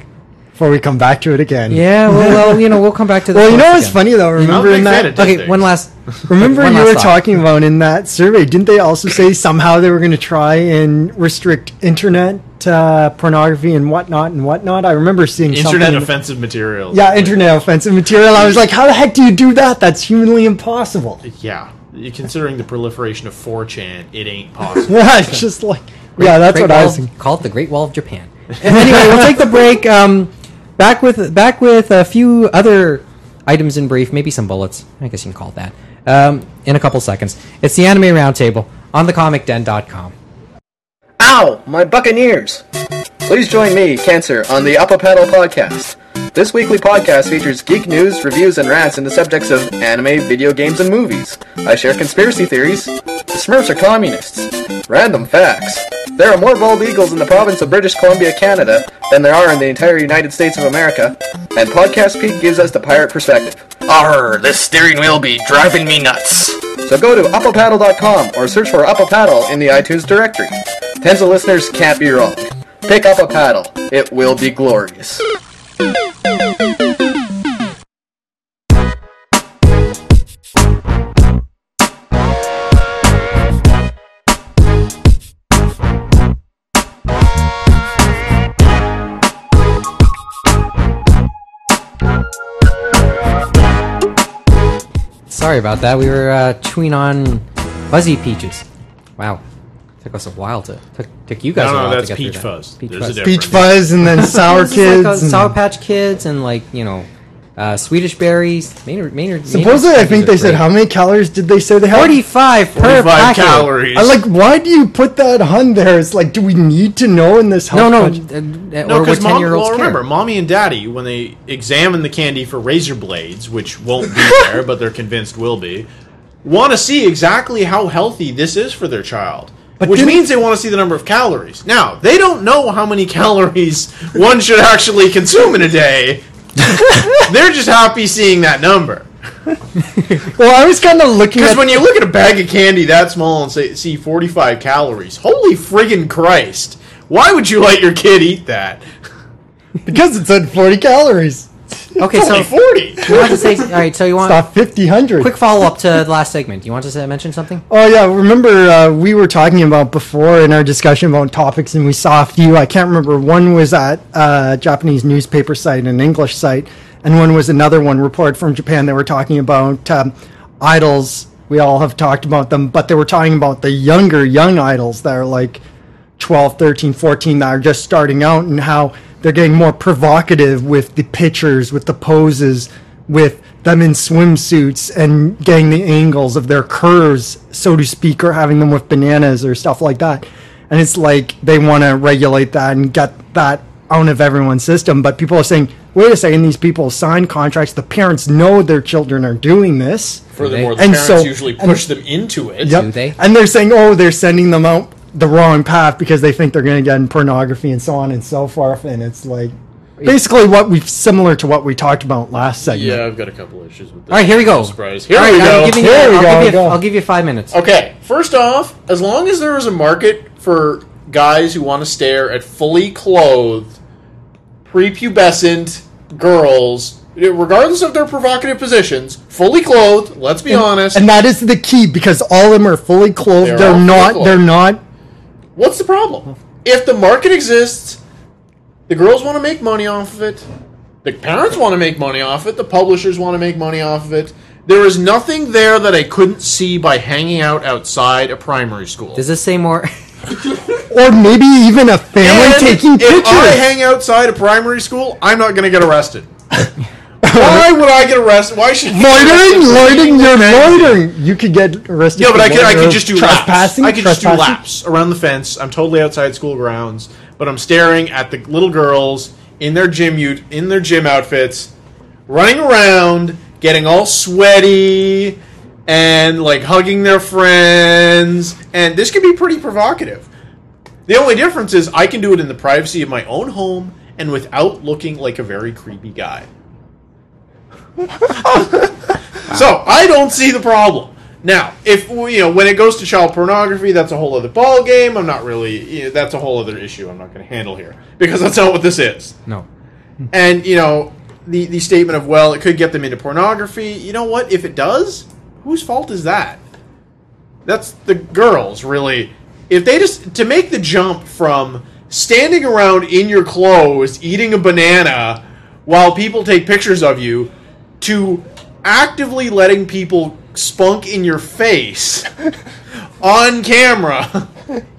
Before we come back to it again. Yeah, well, well, you know, we'll come back to that. Well, you know horse what's again. funny though? I'm Remember in that of Okay, things. one last. Remember one you last were thought. talking about in that survey, didn't they also say somehow they were going to try and restrict internet uh, pornography and whatnot and whatnot? I remember seeing Internet something. offensive material. yeah, internet offensive material. I was like, how the heck do you do that? That's humanly impossible. Yeah. Considering the proliferation of 4chan, it ain't possible. Yeah, it's just like, yeah, that's Great what I was thinking. Call it the Great Wall of Japan. anyway, we'll take the break. Um, back with back with a few other items in brief, maybe some bullets. I guess you can call it that. Um, in a couple seconds, it's the Anime Roundtable on thecomicden.com. Ow! My buccaneers! Please join me, Cancer, on the Up a Paddle Podcast. This weekly podcast features geek news, reviews, and rants in the subjects of anime, video games, and movies. I share conspiracy theories. Smurfs are communists. Random facts. There are more bald eagles in the province of British Columbia, Canada, than there are in the entire United States of America. And Podcast Peak gives us the pirate perspective. Arr, this steering wheel be driving me nuts. So go to upapaddle.com or search for Up a Paddle in the iTunes directory. Tens of listeners can't be wrong. Pick up a paddle. It will be glorious. Sorry about that. We were uh, chewing on fuzzy peaches. Wow, took us a while to took, took you guys. No, a no, while to that's get through peach that. fuzz. Peach There's a fuzz. Peach Fuzz and then Sour Kids. like a and- Sour Patch Kids and like you know, uh, Swedish berries. Maynard, Maynard. Supposedly, I think they said how many calories did they say they had? forty-five per 45 packet. calories. I like. Why do you put that on there? It's like, do we need to know in this? No, health no, uh, uh, No, or because mom. Well, care. remember, mommy and daddy, when they examine the candy for razor blades, which won't be there, but they're convinced will be, want to see exactly how healthy this is for their child. But which means they want to see the number of calories. Now, they don't know how many calories one should actually consume in a day. They're just happy seeing that number. Well, I was kind of looking Because when you look at a bag of candy that small and say see 45 calories, holy friggin' Christ! Why would you let your kid eat that? because it said 40 calories. Okay, It's so only 40. you want to say all right. So you want Stop 50, 100. quick follow up to the last segment. You want to say, mention something? Oh yeah, remember uh, we were talking about before in our discussion about topics, and we saw a few. I can't remember. One was at a Japanese newspaper site, an English site, and one was another one report from Japan. They were talking about um, idols. We all have talked about them, but they were talking about the younger young idols that are like 12, 13, 14 that are just starting out, and how they're getting more provocative with the pictures, with the poses, with them in swimsuits and getting the angles of their curves, so to speak, or having them with bananas or stuff like that. And it's like they want to regulate that and get that out of everyone's system. But people are saying, wait a second, these people sign contracts. The parents know their children are doing this. Furthermore, the And parents so- usually and- push them into it. Yep. Do they? And they're saying, oh, they're sending them out the wrong path because they think they're going to get in pornography and so on and so forth. And it's like basically what we've similar to what we talked about last segment. Yeah, I've got a couple issues with this. All right, here we go. No Surprise. Here all right, we go. I'm giving Here you, we I'll, go, give you, go. I'll give you five minutes. Okay, first off, as long as there is a market for guys who want to stare at fully clothed, prepubescent girls, regardless of their provocative positions, fully clothed, let's be honest, And that is the key because all of them are fully clothed. They're They're, not. clothed. They're not. What's the problem? If the market exists, the girls want to make money off of it, the parents want to make money off it, the publishers want to make money off of it. There is nothing there that I couldn't see by hanging out outside a primary school. Does this say more? Or maybe even a family And taking if pictures. If I hang outside a primary school, I'm not going to get arrested. Why would I get arrested? Why should you get loitering, arrested for loitering, reading you're the loitering. You could get arrested. Yeah, but for I could, I loitering could just do laps. I could just do laps around the fence. I'm totally outside school grounds, but I'm staring at the little girls in their gym ut- in their gym outfits, running around, getting all sweaty, and like hugging their friends. And this could be pretty provocative. The only difference is I can do it in the privacy of my own home and without looking like a very creepy guy. So I don't see the problem. Now, if you know when it goes to child pornography, that's a whole other ball game. I'm not really. You know, that's a whole other issue. I'm not going to handle here because that's not what this is. no. And you know the the statement of well, it could get them into pornography. You know what? If it does, whose fault is that? That's the girls, really. If they just to make the jump from standing around in your clothes eating a banana while people take pictures of you to actively letting people spunk in your face on camera,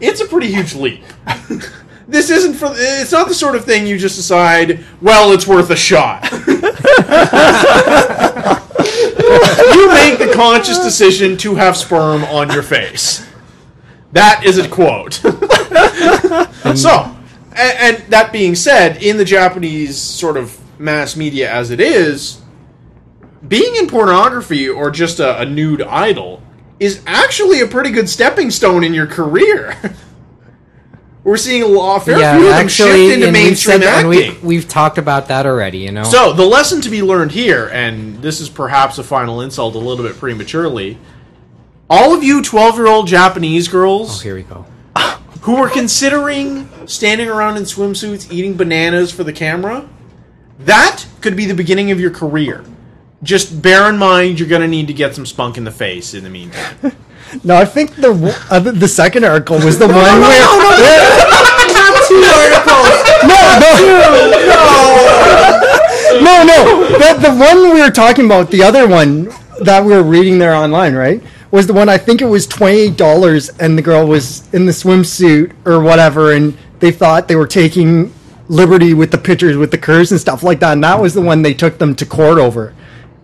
it's a pretty huge leap. This isn't for. It's not the sort of thing you just decide. Well, it's worth a shot. you make the conscious decision to have sperm on your face. That is a quote. so, and, and that being said, in the Japanese sort of mass media as it is, being in pornography or just a, a nude idol is actually a pretty good stepping stone in your career. We're seeing a lot, a fair Yeah, few of them actually, shift into mainstream said that, and acting. we've, we've talked about that already. You know. So the lesson to be learned here, and this is perhaps a final insult a little bit prematurely, all of you twelve-year-old Japanese oh, girls here we go. who are considering standing around in swimsuits eating bananas for the camera, that could be the beginning of your career. Just bear in mind you're going to need to get some spunk in the face in the meantime. No, I think the uh, the- second article was the one where. Two articles. No, no, no, no. The, the one we were talking about, the other one that we were reading there online, right? Was the one I think it was twenty eight dollars, and the girl was in the swimsuit or whatever, and they thought they were taking liberty with the pictures, with the curves and stuff like that, and that was the one they took them to court over.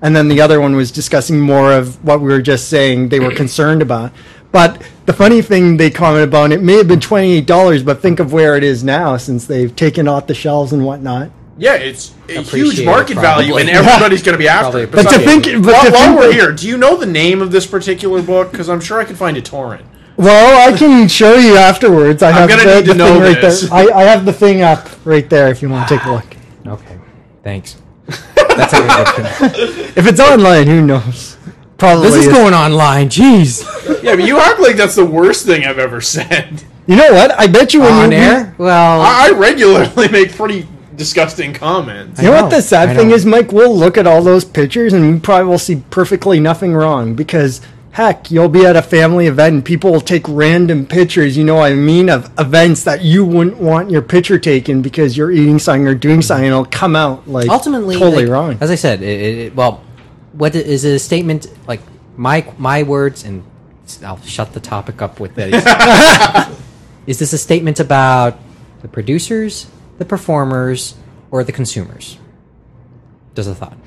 And then the other one was discussing more of what we were just saying they were concerned about. But the funny thing they commented about, it may have been twenty eight dollars, but think of where it is now since they've taken off the shelves and whatnot. yeah, it's a huge Appreciate it, market value, and everybody's going to be after Probably it. But to think, but while, to while think we're here, do you know the name of this particular book? Because I'm sure I can find a torrent. Well, I can show you afterwards. I have gonna the, need to the know thing right this. there. I, I have the thing up right there if you want to take a look. Okay. Thanks. That's a good question. If it's online, who knows? Probably. This is is. going online. Jeez. Yeah, but you act like that's the worst thing I've ever said. You know what? I bet you when On you air? Well, I, I regularly make pretty disgusting comments. You know, I what the sad I thing know. is, Mike? We'll look at all those pictures and we probably will see perfectly nothing wrong because, heck, you'll be at a family event and people will take random pictures, you know what I mean, of events that you wouldn't want your picture taken because you're eating something or doing something and it'll come out like ultimately totally like, wrong. As I said, it, it, it- well, what i- a statement like my my words, and I'll shut the topic up with this. is this a statement about the producers, the performers, or the consumers? Just a thought.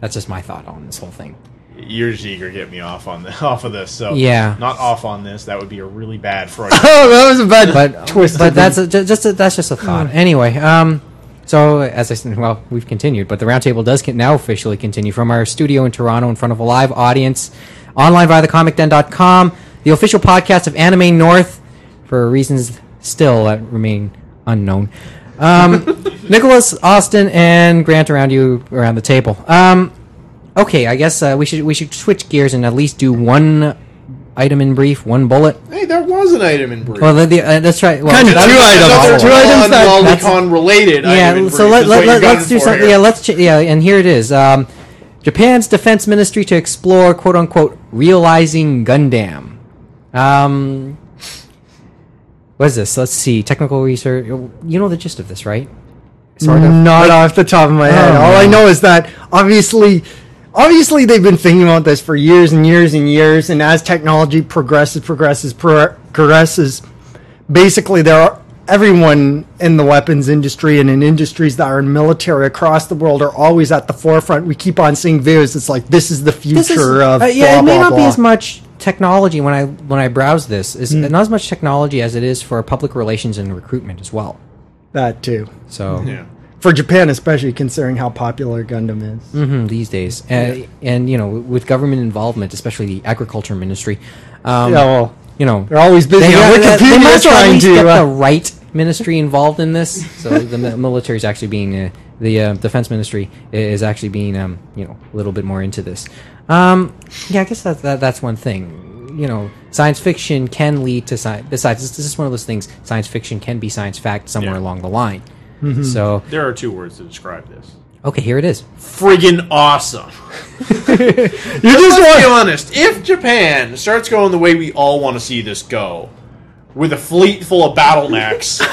That's just my thought on this whole thing. You're eager get me off on the off of this, so Yeah. not off on this. That would be a really bad Freud. oh, that was a bad but twist. But that's a, just a, that's just a thought. Anyway, um, so as I said, well, we've continued, but the roundtable does con- now officially continue from our studio in Toronto in front of a live audience, online via thecomicden.com, the official podcast of Anime North, for reasons still that remain unknown. Um, Nicholas, Austin, and Grant around you around the table. Um, okay, I guess uh, we should we should switch gears and at least do one item in brief, one bullet. hey, there was an item in brief. Well, the, the, uh, that's right. Well, Kind of two items. Two items that- that's- non-Lolicon related yeah, item in so brief let, let, let, let's do something. here. Yeah, let's ch- yeah, and here it is. Um, Japan's defense ministry to explore "quote unquote" realizing Gundam. Um, what is this? Let's see. Technical research. You know the gist of this, right? Sort of. Not off the top of my head. Oh, All I know is that obviously, obviously they've been thinking about this for years and years and years. And as technology progresses, progresses, pro- progresses, basically there are everyone in the weapons industry and in industries that are in military across the world are always at the forefront. We keep on seeing videos. It's like this is the future is, of uh, yeah, blah, it may blah, not be as much technology when I when I browse this. Is not as much technology as it is for public relations and recruitment as well. that too. So Yeah. For Japan, especially considering how popular Gundam is. Mhm, these days, and, and you know, with government involvement, especially the agriculture ministry. Um, Yeah, well, you know, they're always busy they, on they- Wikipedia they might as well at trying least to, get uh, the right ministry involved in this. So the military is actually being uh, the uh, defense ministry is actually being um, you know a little bit more into this. Um, yeah, I guess that, that that's one thing. You know, science fiction can lead to science. Besides, this, this is one of those things. Science fiction can be science fact somewhere Yeah. along the line. Mm-hmm. So There are two words to describe this. okay, here it is. Friggin' awesome. You just Let's be honest. If Japan starts going the way we all want to see this go, with a fleet full of battle mechs.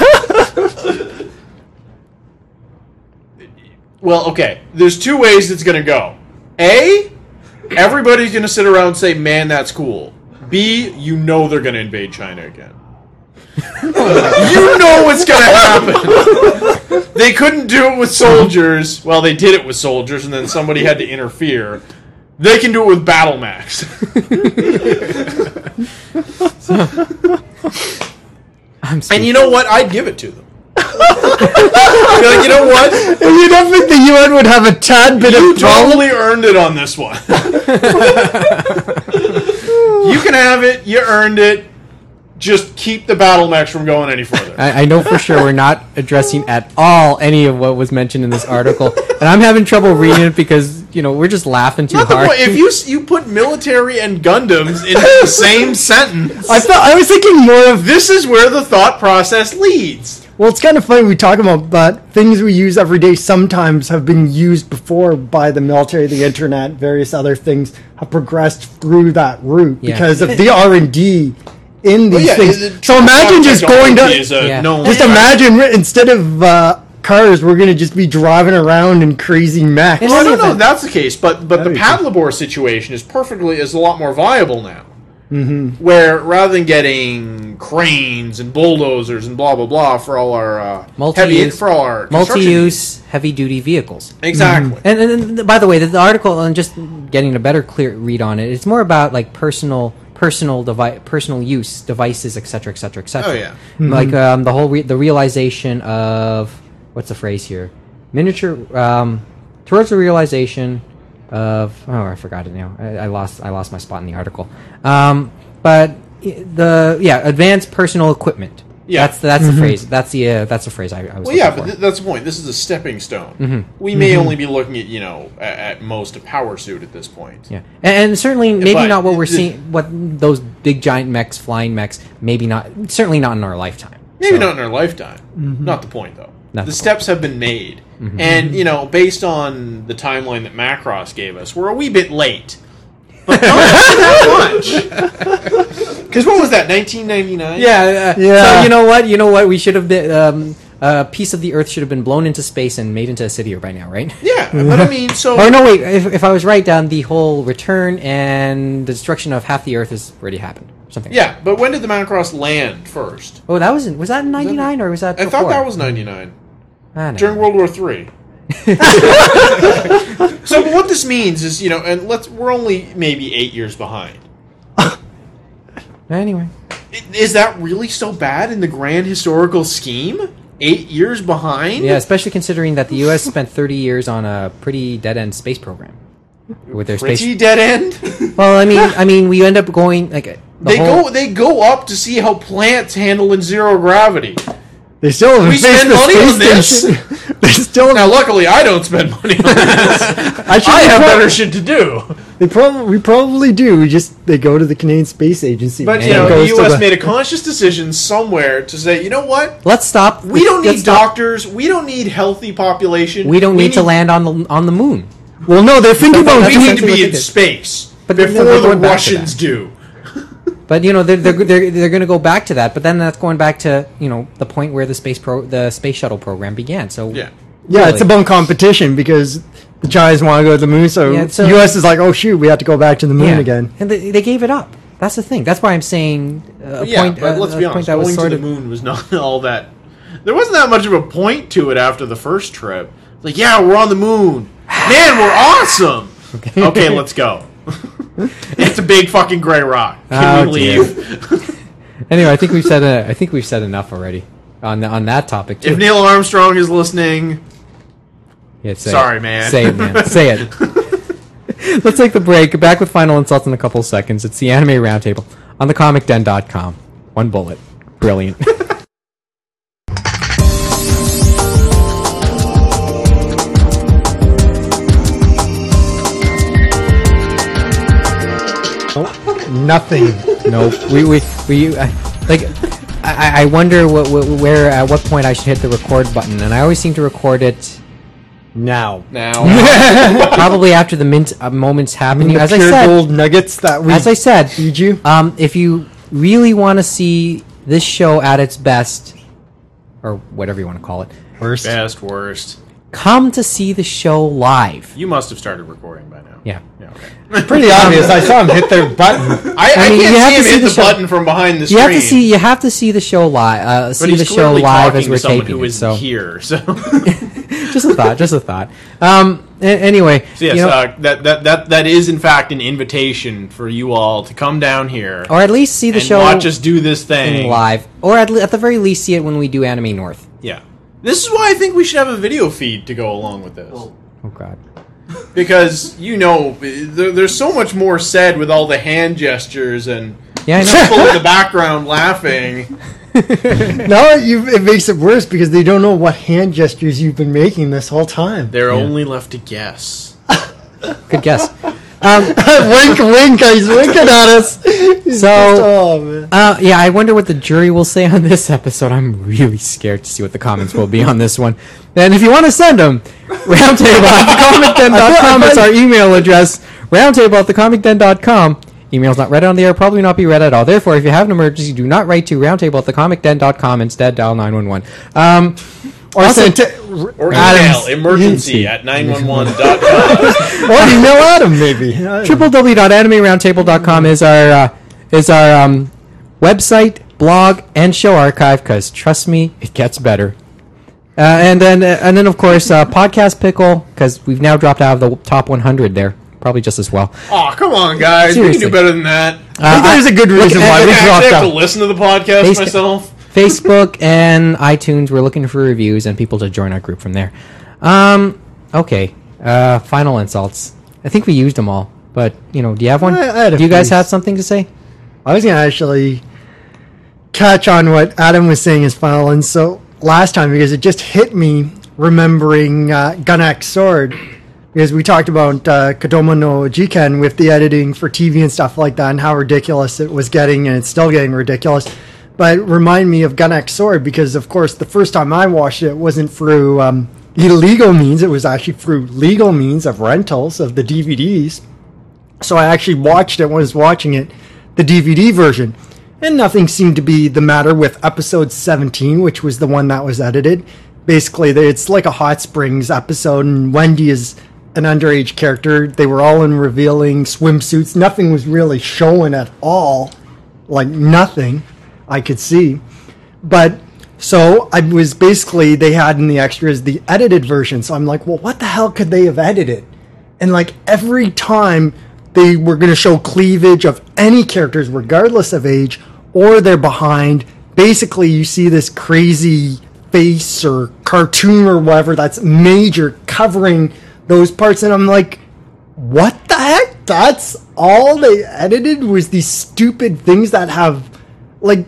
well, okay. There's two ways it's going to go. A, everybody's going to sit around and say, man, that's cool. B, you know they're going to invade China again. You know what's going to happen. they couldn't do it with soldiers. Well, they did it with soldiers, and then somebody had to interfere. They can do it with battle mechs. I'm and you know what? I'd give it to them. Like, you know what? you don't think the UN would have a tad bit You of totally earned it on this one. you can have it. You earned it. Just keep the battle mechs from going any further. I, I know for sure we're not addressing at all any of what was mentioned in this article, and I'm having trouble reading it because you know we're just laughing too Not hard. point. If you you put military and Gundams in the same sentence, I thought I was thinking more of this is where the thought process leads. Well, it's kind of funny we talk about, but things we use every day sometimes have been used before by the military, the internet, various other things have progressed through that route Yeah. because of the R and D in these yeah, things. so imagine just going technology to a Yeah. known just fact. imagine instead of uh, cars, we're going to just be driving around in crazy mechs. Well, I any don't know if that's the case, but but the That'd be Patlabor situation is perfectly is a lot more viable now. Mm-hmm. Where rather than getting cranes and bulldozers and blah blah blah for all our uh, heavy Multi-use- for all our multi-use heavy-duty vehicles. exactly. And, and, and by the way, the, the article and just getting a better clear read on it, it's more about like personal personal device personal use devices etc etc etc Oh, yeah. like um, the whole re- the realization of what's the phrase here? Miniature um, towards the realization of oh I forgot it now. I, I lost I lost my spot in the article. Um, but the yeah advanced personal equipment Yeah. That's that's the phrase. That's the uh, that's the phrase I, I was. Well, looking yeah, for. but th- that's the point. This is a stepping stone. Mm-hmm. We may only be looking at you know at, at most a power suit at this point. Yeah, and, and certainly maybe But not what we're the- seeing. What those big giant mechs, flying mechs, maybe not. Certainly not in our lifetime. Maybe So- not in our lifetime. Not the point, though. Not the the steps have been made, and you know, based on the timeline that Macross gave us, we're a wee bit late, but not that much. Because what was that? 1999. Yeah, uh, Yeah. So you know what? You know what? We should have been. Um, a piece of the Earth should have been blown into space and made into a city by now, right? yeah. But I mean, so Or no, wait. If, if I was right, down the whole return and the destruction of half the Earth has already happened. Something. like yeah. But when did the Macross land first? Oh, that was in, was that in '99 or was that? I thought that was 99 Ah, during World War Three. so what this means is, you know, and let's we're only maybe eight years behind. Anyway, Is that really so bad in the grand historical scheme? Eight years behind? yeah, especially considering that the U.S. spent 30 years on a pretty dead end space program with their Pretty space. dead end. Well, I mean, I mean, we end up going like the they whole, go they go up to see how plants handle in zero gravity. They still haven't We spend the money on this? station. they still. Now, luckily, I don't spend money on this. I, should I have better shit to do. They probably we probably do. We just they go to the Canadian Space Agency. But you know, the U.S. made a conscious decision somewhere to say, you know what? Let's stop. We don't need stop. doctors. We don't need healthy population. We don't need, to land on the on the moon. Well, no, they're thinking about We need to be in space But before the going back to Russians do. But you know they're they're they're, they're going to go back to that. But then that's going back to you know the point where the space pro the space shuttle program began. So Yeah. Yeah, Really. it's about competition because the Chinese want to go to the moon, so, Yeah, so- U.S. is like, oh shoot, we have to go back to the moon Yeah. again. and they, they gave it up. That's the thing. That's why I'm saying uh, a yeah, point. but uh, let's a be point honest. that Going to the moon was not all that. There wasn't that much of a point to it after the first trip. Like, yeah, we're on the moon. Man, we're awesome. Okay, let's go. It's a big fucking gray rock. Can Oh, we leave? Anyway, I think we've said uh, I think we've said enough already on on that topic too. if Neil Armstrong is listening, Yeah, say Sorry, it. man. Say it, man. say it. Let's take the break. Back with final insults in a couple seconds. It's the Anime Roundtable on the thecomicden.com. One bullet. Brilliant. Nothing. nope. We we we uh, like. I, I wonder what, what where at what point I should hit the record button, and I always seem to record it Now. now probably after the mint uh, moments happening. The As I said, gold nuggets that we as I said, feed you. Um, if you really want to see this show at its best, or whatever you want to call it, First. best worst. Come to see the show live. You must have started recording by now. Yeah. Yeah. Okay. Pretty obvious. I saw him hit their button. I, I, mean, you can't have see to him see hit the the, button from behind the You screen. have to see. You have to see the show live. Uh, see the show live talking as we're to someone taping who it. isn't So, here. So, just a thought. Just a thought. Um. a- anyway, so yes, you know, uh, that, that that that is in fact an invitation for you all to come down here or at least see the and show watch us do this thing live, or at, le- at the very least see it when we do Anime North. Yeah. This is why I think we should have a video feed to go along with this. Oh. oh God. Because, you know, there, there's so much more said with all the hand gestures and Yeah, I know. people in the background laughing. now you, it makes it worse because they don't know what hand gestures you've been making this whole time. They're only left to guess. Good guess. wink, wink. He's winking at us. He's So-. Uh, yeah, I wonder what the jury will say on this episode. I'm really scared to see what the comments will be on this one. And if you want to send them, roundtable at thecomicden.com is our email address. Roundtable at thecomicden.com. Emails not read on the air, probably not be read at all. Therefore, if you have an emergency, do not write to roundtable at thecomicden.com. Instead, dial 911. Um, Or also- send to, Or Adams. email emergency at 911.com. or email Adam maybe. I don't know. www.animeroundtable.com is our uh, is our um, website, blog, and show archive. Because trust me, it gets better. Uh, and then uh, and then of course uh, podcast pickle because we've now dropped out of the top 100 there. Probably just as well. oh, come on, guys. We can do better than that. I think there's a good reason look, why uh, we I dropped actually have to listen to the podcast Face- myself. Facebook and iTunes. We're looking for reviews and people to join our group from there. Um, okay. Uh, final insults. I think we used them all. But you know, do you have one? I- I do you guys have something to say? I was gonna actually touch on what Adam was saying as final so last time, because it just hit me remembering uh, Sword, because we talked about uh, Kodomo no Jikan with the editing for TV and stuff like that, and how ridiculous it was getting, and it's still getting ridiculous. But remind me of Gun X Sword because, of course, the first time I watched it, it wasn't through um, illegal means; it was actually through legal means of rentals of the DVDs. So I actually watched it when I was watching it, the DVD version. And nothing seemed to be the matter with episode 17, which was the one that was edited. Basically, it's like a Hot Springs episode, and Wendy is an underage character. They were all in revealing swimsuits. Nothing was really showing at all. Like, nothing I could see. But so I was basically they had in the extras the edited version. So I'm like, well, what the hell could they have edited? And like every time they were going to show cleavage of any characters, regardless of age, or they're behind, basically you see this crazy face or cartoon or whatever that's major covering those parts. And I'm like, what the heck? That's all they edited was these stupid things that have, like,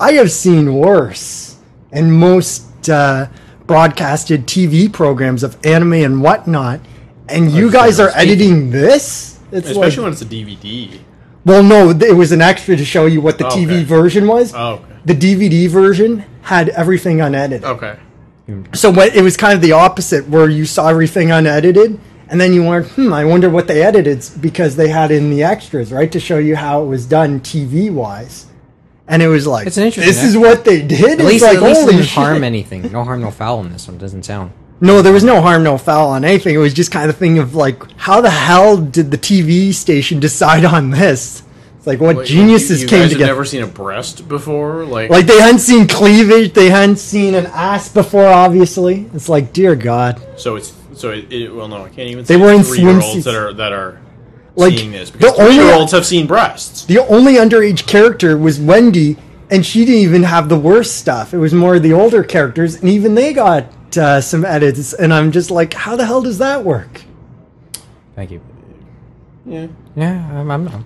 I have seen worse. And most uh, broadcasted TV programs of anime and whatnot, and you guys are editing this? It's Especially like, when it's a DVD. well, no, it was an extra to show you what the Oh, TV okay. version was. Oh, okay. The DVD version had everything unedited. Okay. So what, it was kind of the opposite, where you saw everything unedited, and then you went, "Hmm, I wonder what they edited because they had in the extras, right, to show you how it was done TV wise." And it was like, It's an interesting This is what they did. At least, like, at least holy didn't shit. harm anything. No harm, no foul in this one. Doesn't sound. No, there was no harm, no foul on anything. It was just kind of thing of like, how the hell did the TV station decide on this? It's like what Wait, geniuses you, you came guys together. Have never seen a breast before, like, like they hadn't seen cleavage, they hadn't seen an ass before. Obviously, it's like, dear God. so it's so it, it well no I can't even. They say were in three year olds swimsuits. that are that are Like, seeing this the because only- three olds have seen breasts. The only underage character was Wendy, and she didn't even have the worst stuff. It was more the older characters, and even they got uh, some edits. And I'm just like, how the hell does that work? Thank you. Yeah. Yeah, I'm. I'm, I'm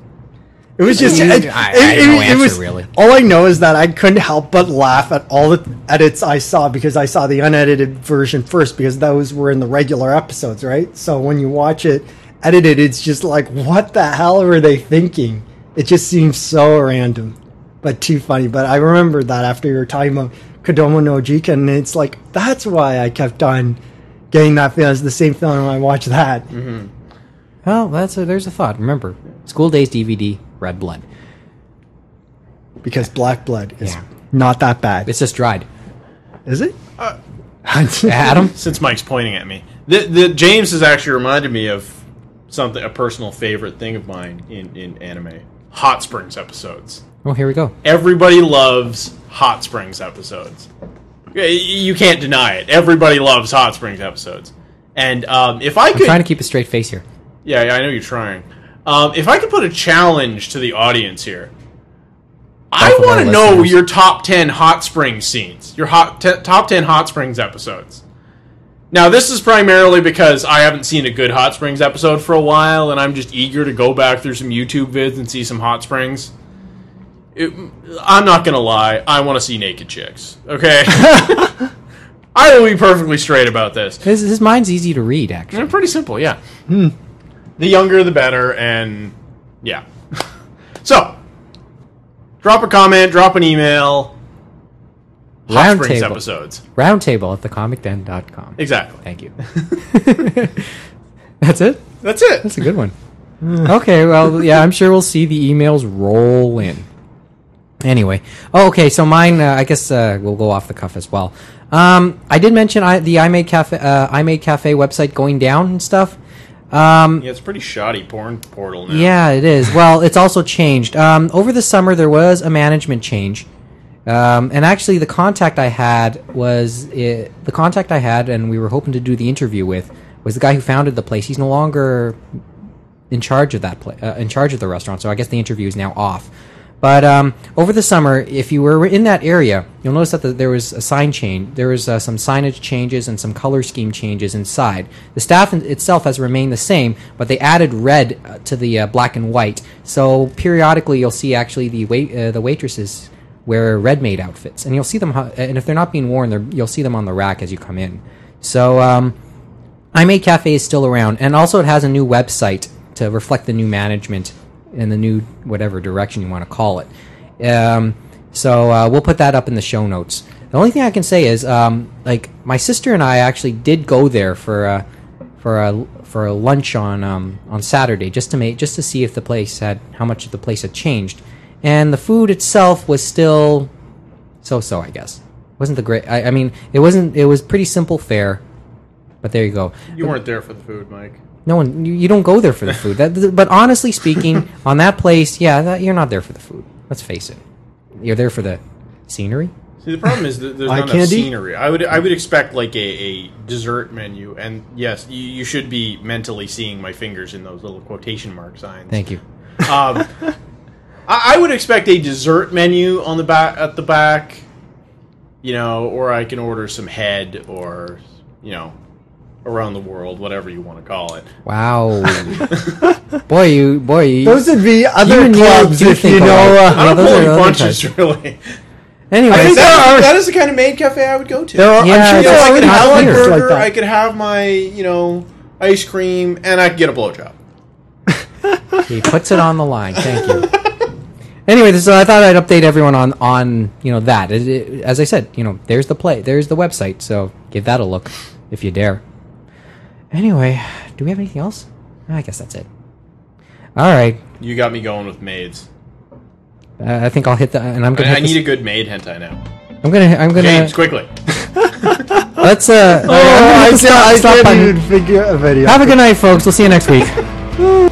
It was just. I- It, I it- have it- no it answer, was- really. All I know is that I couldn't help but laugh at all the edits I saw because I saw the unedited version first because those were in the regular episodes, right? So when you watch it edited, it's just like, what the hell were they thinking? It just seems so random, but too funny. But I remember that after you were talking about Kodomo no Jikan, and it's like that's why I kept on getting that feeling. It's the same feeling when I watch that. Mm-hmm. well, that's a, there's a thought. Remember, school days DVD, red blood. because Black Blood is Yeah. not that bad. It's just dried. Is it? Uh, Adam, Since Mike's pointing at me, the, the James has actually reminded me of something a personal favorite thing of mine in in anime. Hot Springs episodes. Oh, here we go. Everybody loves Hot Springs episodes. You can't deny it. Everybody loves Hot Springs episodes. And um, if I I'm could, trying to keep a straight face here. yeah, I know you're trying. Um, if I could put a challenge to the audience here, I want to know listeners. your top ten Hot Springs scenes, your hot te- top ten Hot Springs episodes. Now, this is primarily because I haven't seen a good Hot Springs episode for a while, and I'm just eager to go back through some YouTube vids and see some Hot Springs. It- I'm not gonna lie, I want to see naked chicks. Okay, I will be perfectly straight about this. His, his mind's easy to read, actually. Pretty simple, yeah. Hmm. The younger, the better, and yeah. so, drop a comment, drop an email. Hot Round Springs table. episodes. Roundtable at thecomicden.com. Exactly. Thank you. That's it? That's it. That's a good one. okay, well, yeah, I'm sure we'll see the emails roll in. Anyway, oh, okay, so mine, uh, I guess uh, we'll go off the cuff as well. Um, I did mention I, the iMade Cafe, uh, iMade Cafe website going down and stuff. Um, Yeah, it's a pretty shoddy porn portal now. yeah, it is. Well, it's also changed. Um, over the summer, there was a management change. Um, and actually, the contact I had was uh the contact I had, and we were hoping to do the interview with, was the guy who founded the place. He's no longer in charge of that uh, in charge of the restaurant. So I guess the interview is now off. But um, over the summer, if you were in that area, you'll notice that the, there was a sign change. There was uh, some signage changes and some color scheme changes inside. The staff in, itself has remained the same, but they added red uh, to the uh, black and white. So periodically, you'll see actually the wait uh, the waitresses wear red maid outfits, and you'll see them. And if they're not being worn, you'll see them on the rack as you come in. So um, I Made Cafe is still around, and also it has a new website to reflect the new management and the new whatever direction you want to call it. Um, so uh, we'll put that up in the show notes. The only thing I can say is, um, like, my sister and I actually did go there for a for a for a lunch on um, on Saturday just to make just to see if the place had how much the place had changed, and the food itself was still so so. I guess wasn't the great. I, I mean, it wasn't. It was pretty simple fare, but there you go. You weren't there for the food, Mike. No one, you, you don't go there for the food. That, but honestly speaking, on that place, yeah, that, you're not there for the food. Let's face it. You're there for the scenery. See, the problem is that there's Eye not enough scenery. I would I would expect like a, a dessert menu, and yes, you, you should be mentally seeing my fingers in those little quotation mark signs. Thank you. Um, I, I would expect a dessert menu on the back at the back, you know, or I can order some head or you know, around the world, whatever you want to call it. Wow. boy, you boy, you, Those would be other clubs if you know. Uh, I don't those pull are any other punches, really. Anyway, I That, that is the kind of maid cafe I would go to. there are, Yeah, I'm sure it's there are I could have my clear. burger, like. I could have my, you know, ice cream, and I could get a blowjob. he puts it on the line. Thank you. Anyway, so I thought I'd update everyone on on you know that. It- it- as I said, you know, there's the play, there's the website. So give that a look if you dare. Anyway, do we have anything else? I guess that's it. All right, You got me going with maids. uh, I think I'll hit the and I'm gonna. I, I need this- a good maid hentai now. I'm gonna. I'm gonna. James, quickly. Let's. Uh, oh, I, I'm gonna hit the can't, I stop- stop can't even figure a video. Have a good night, folks. We'll see you next week.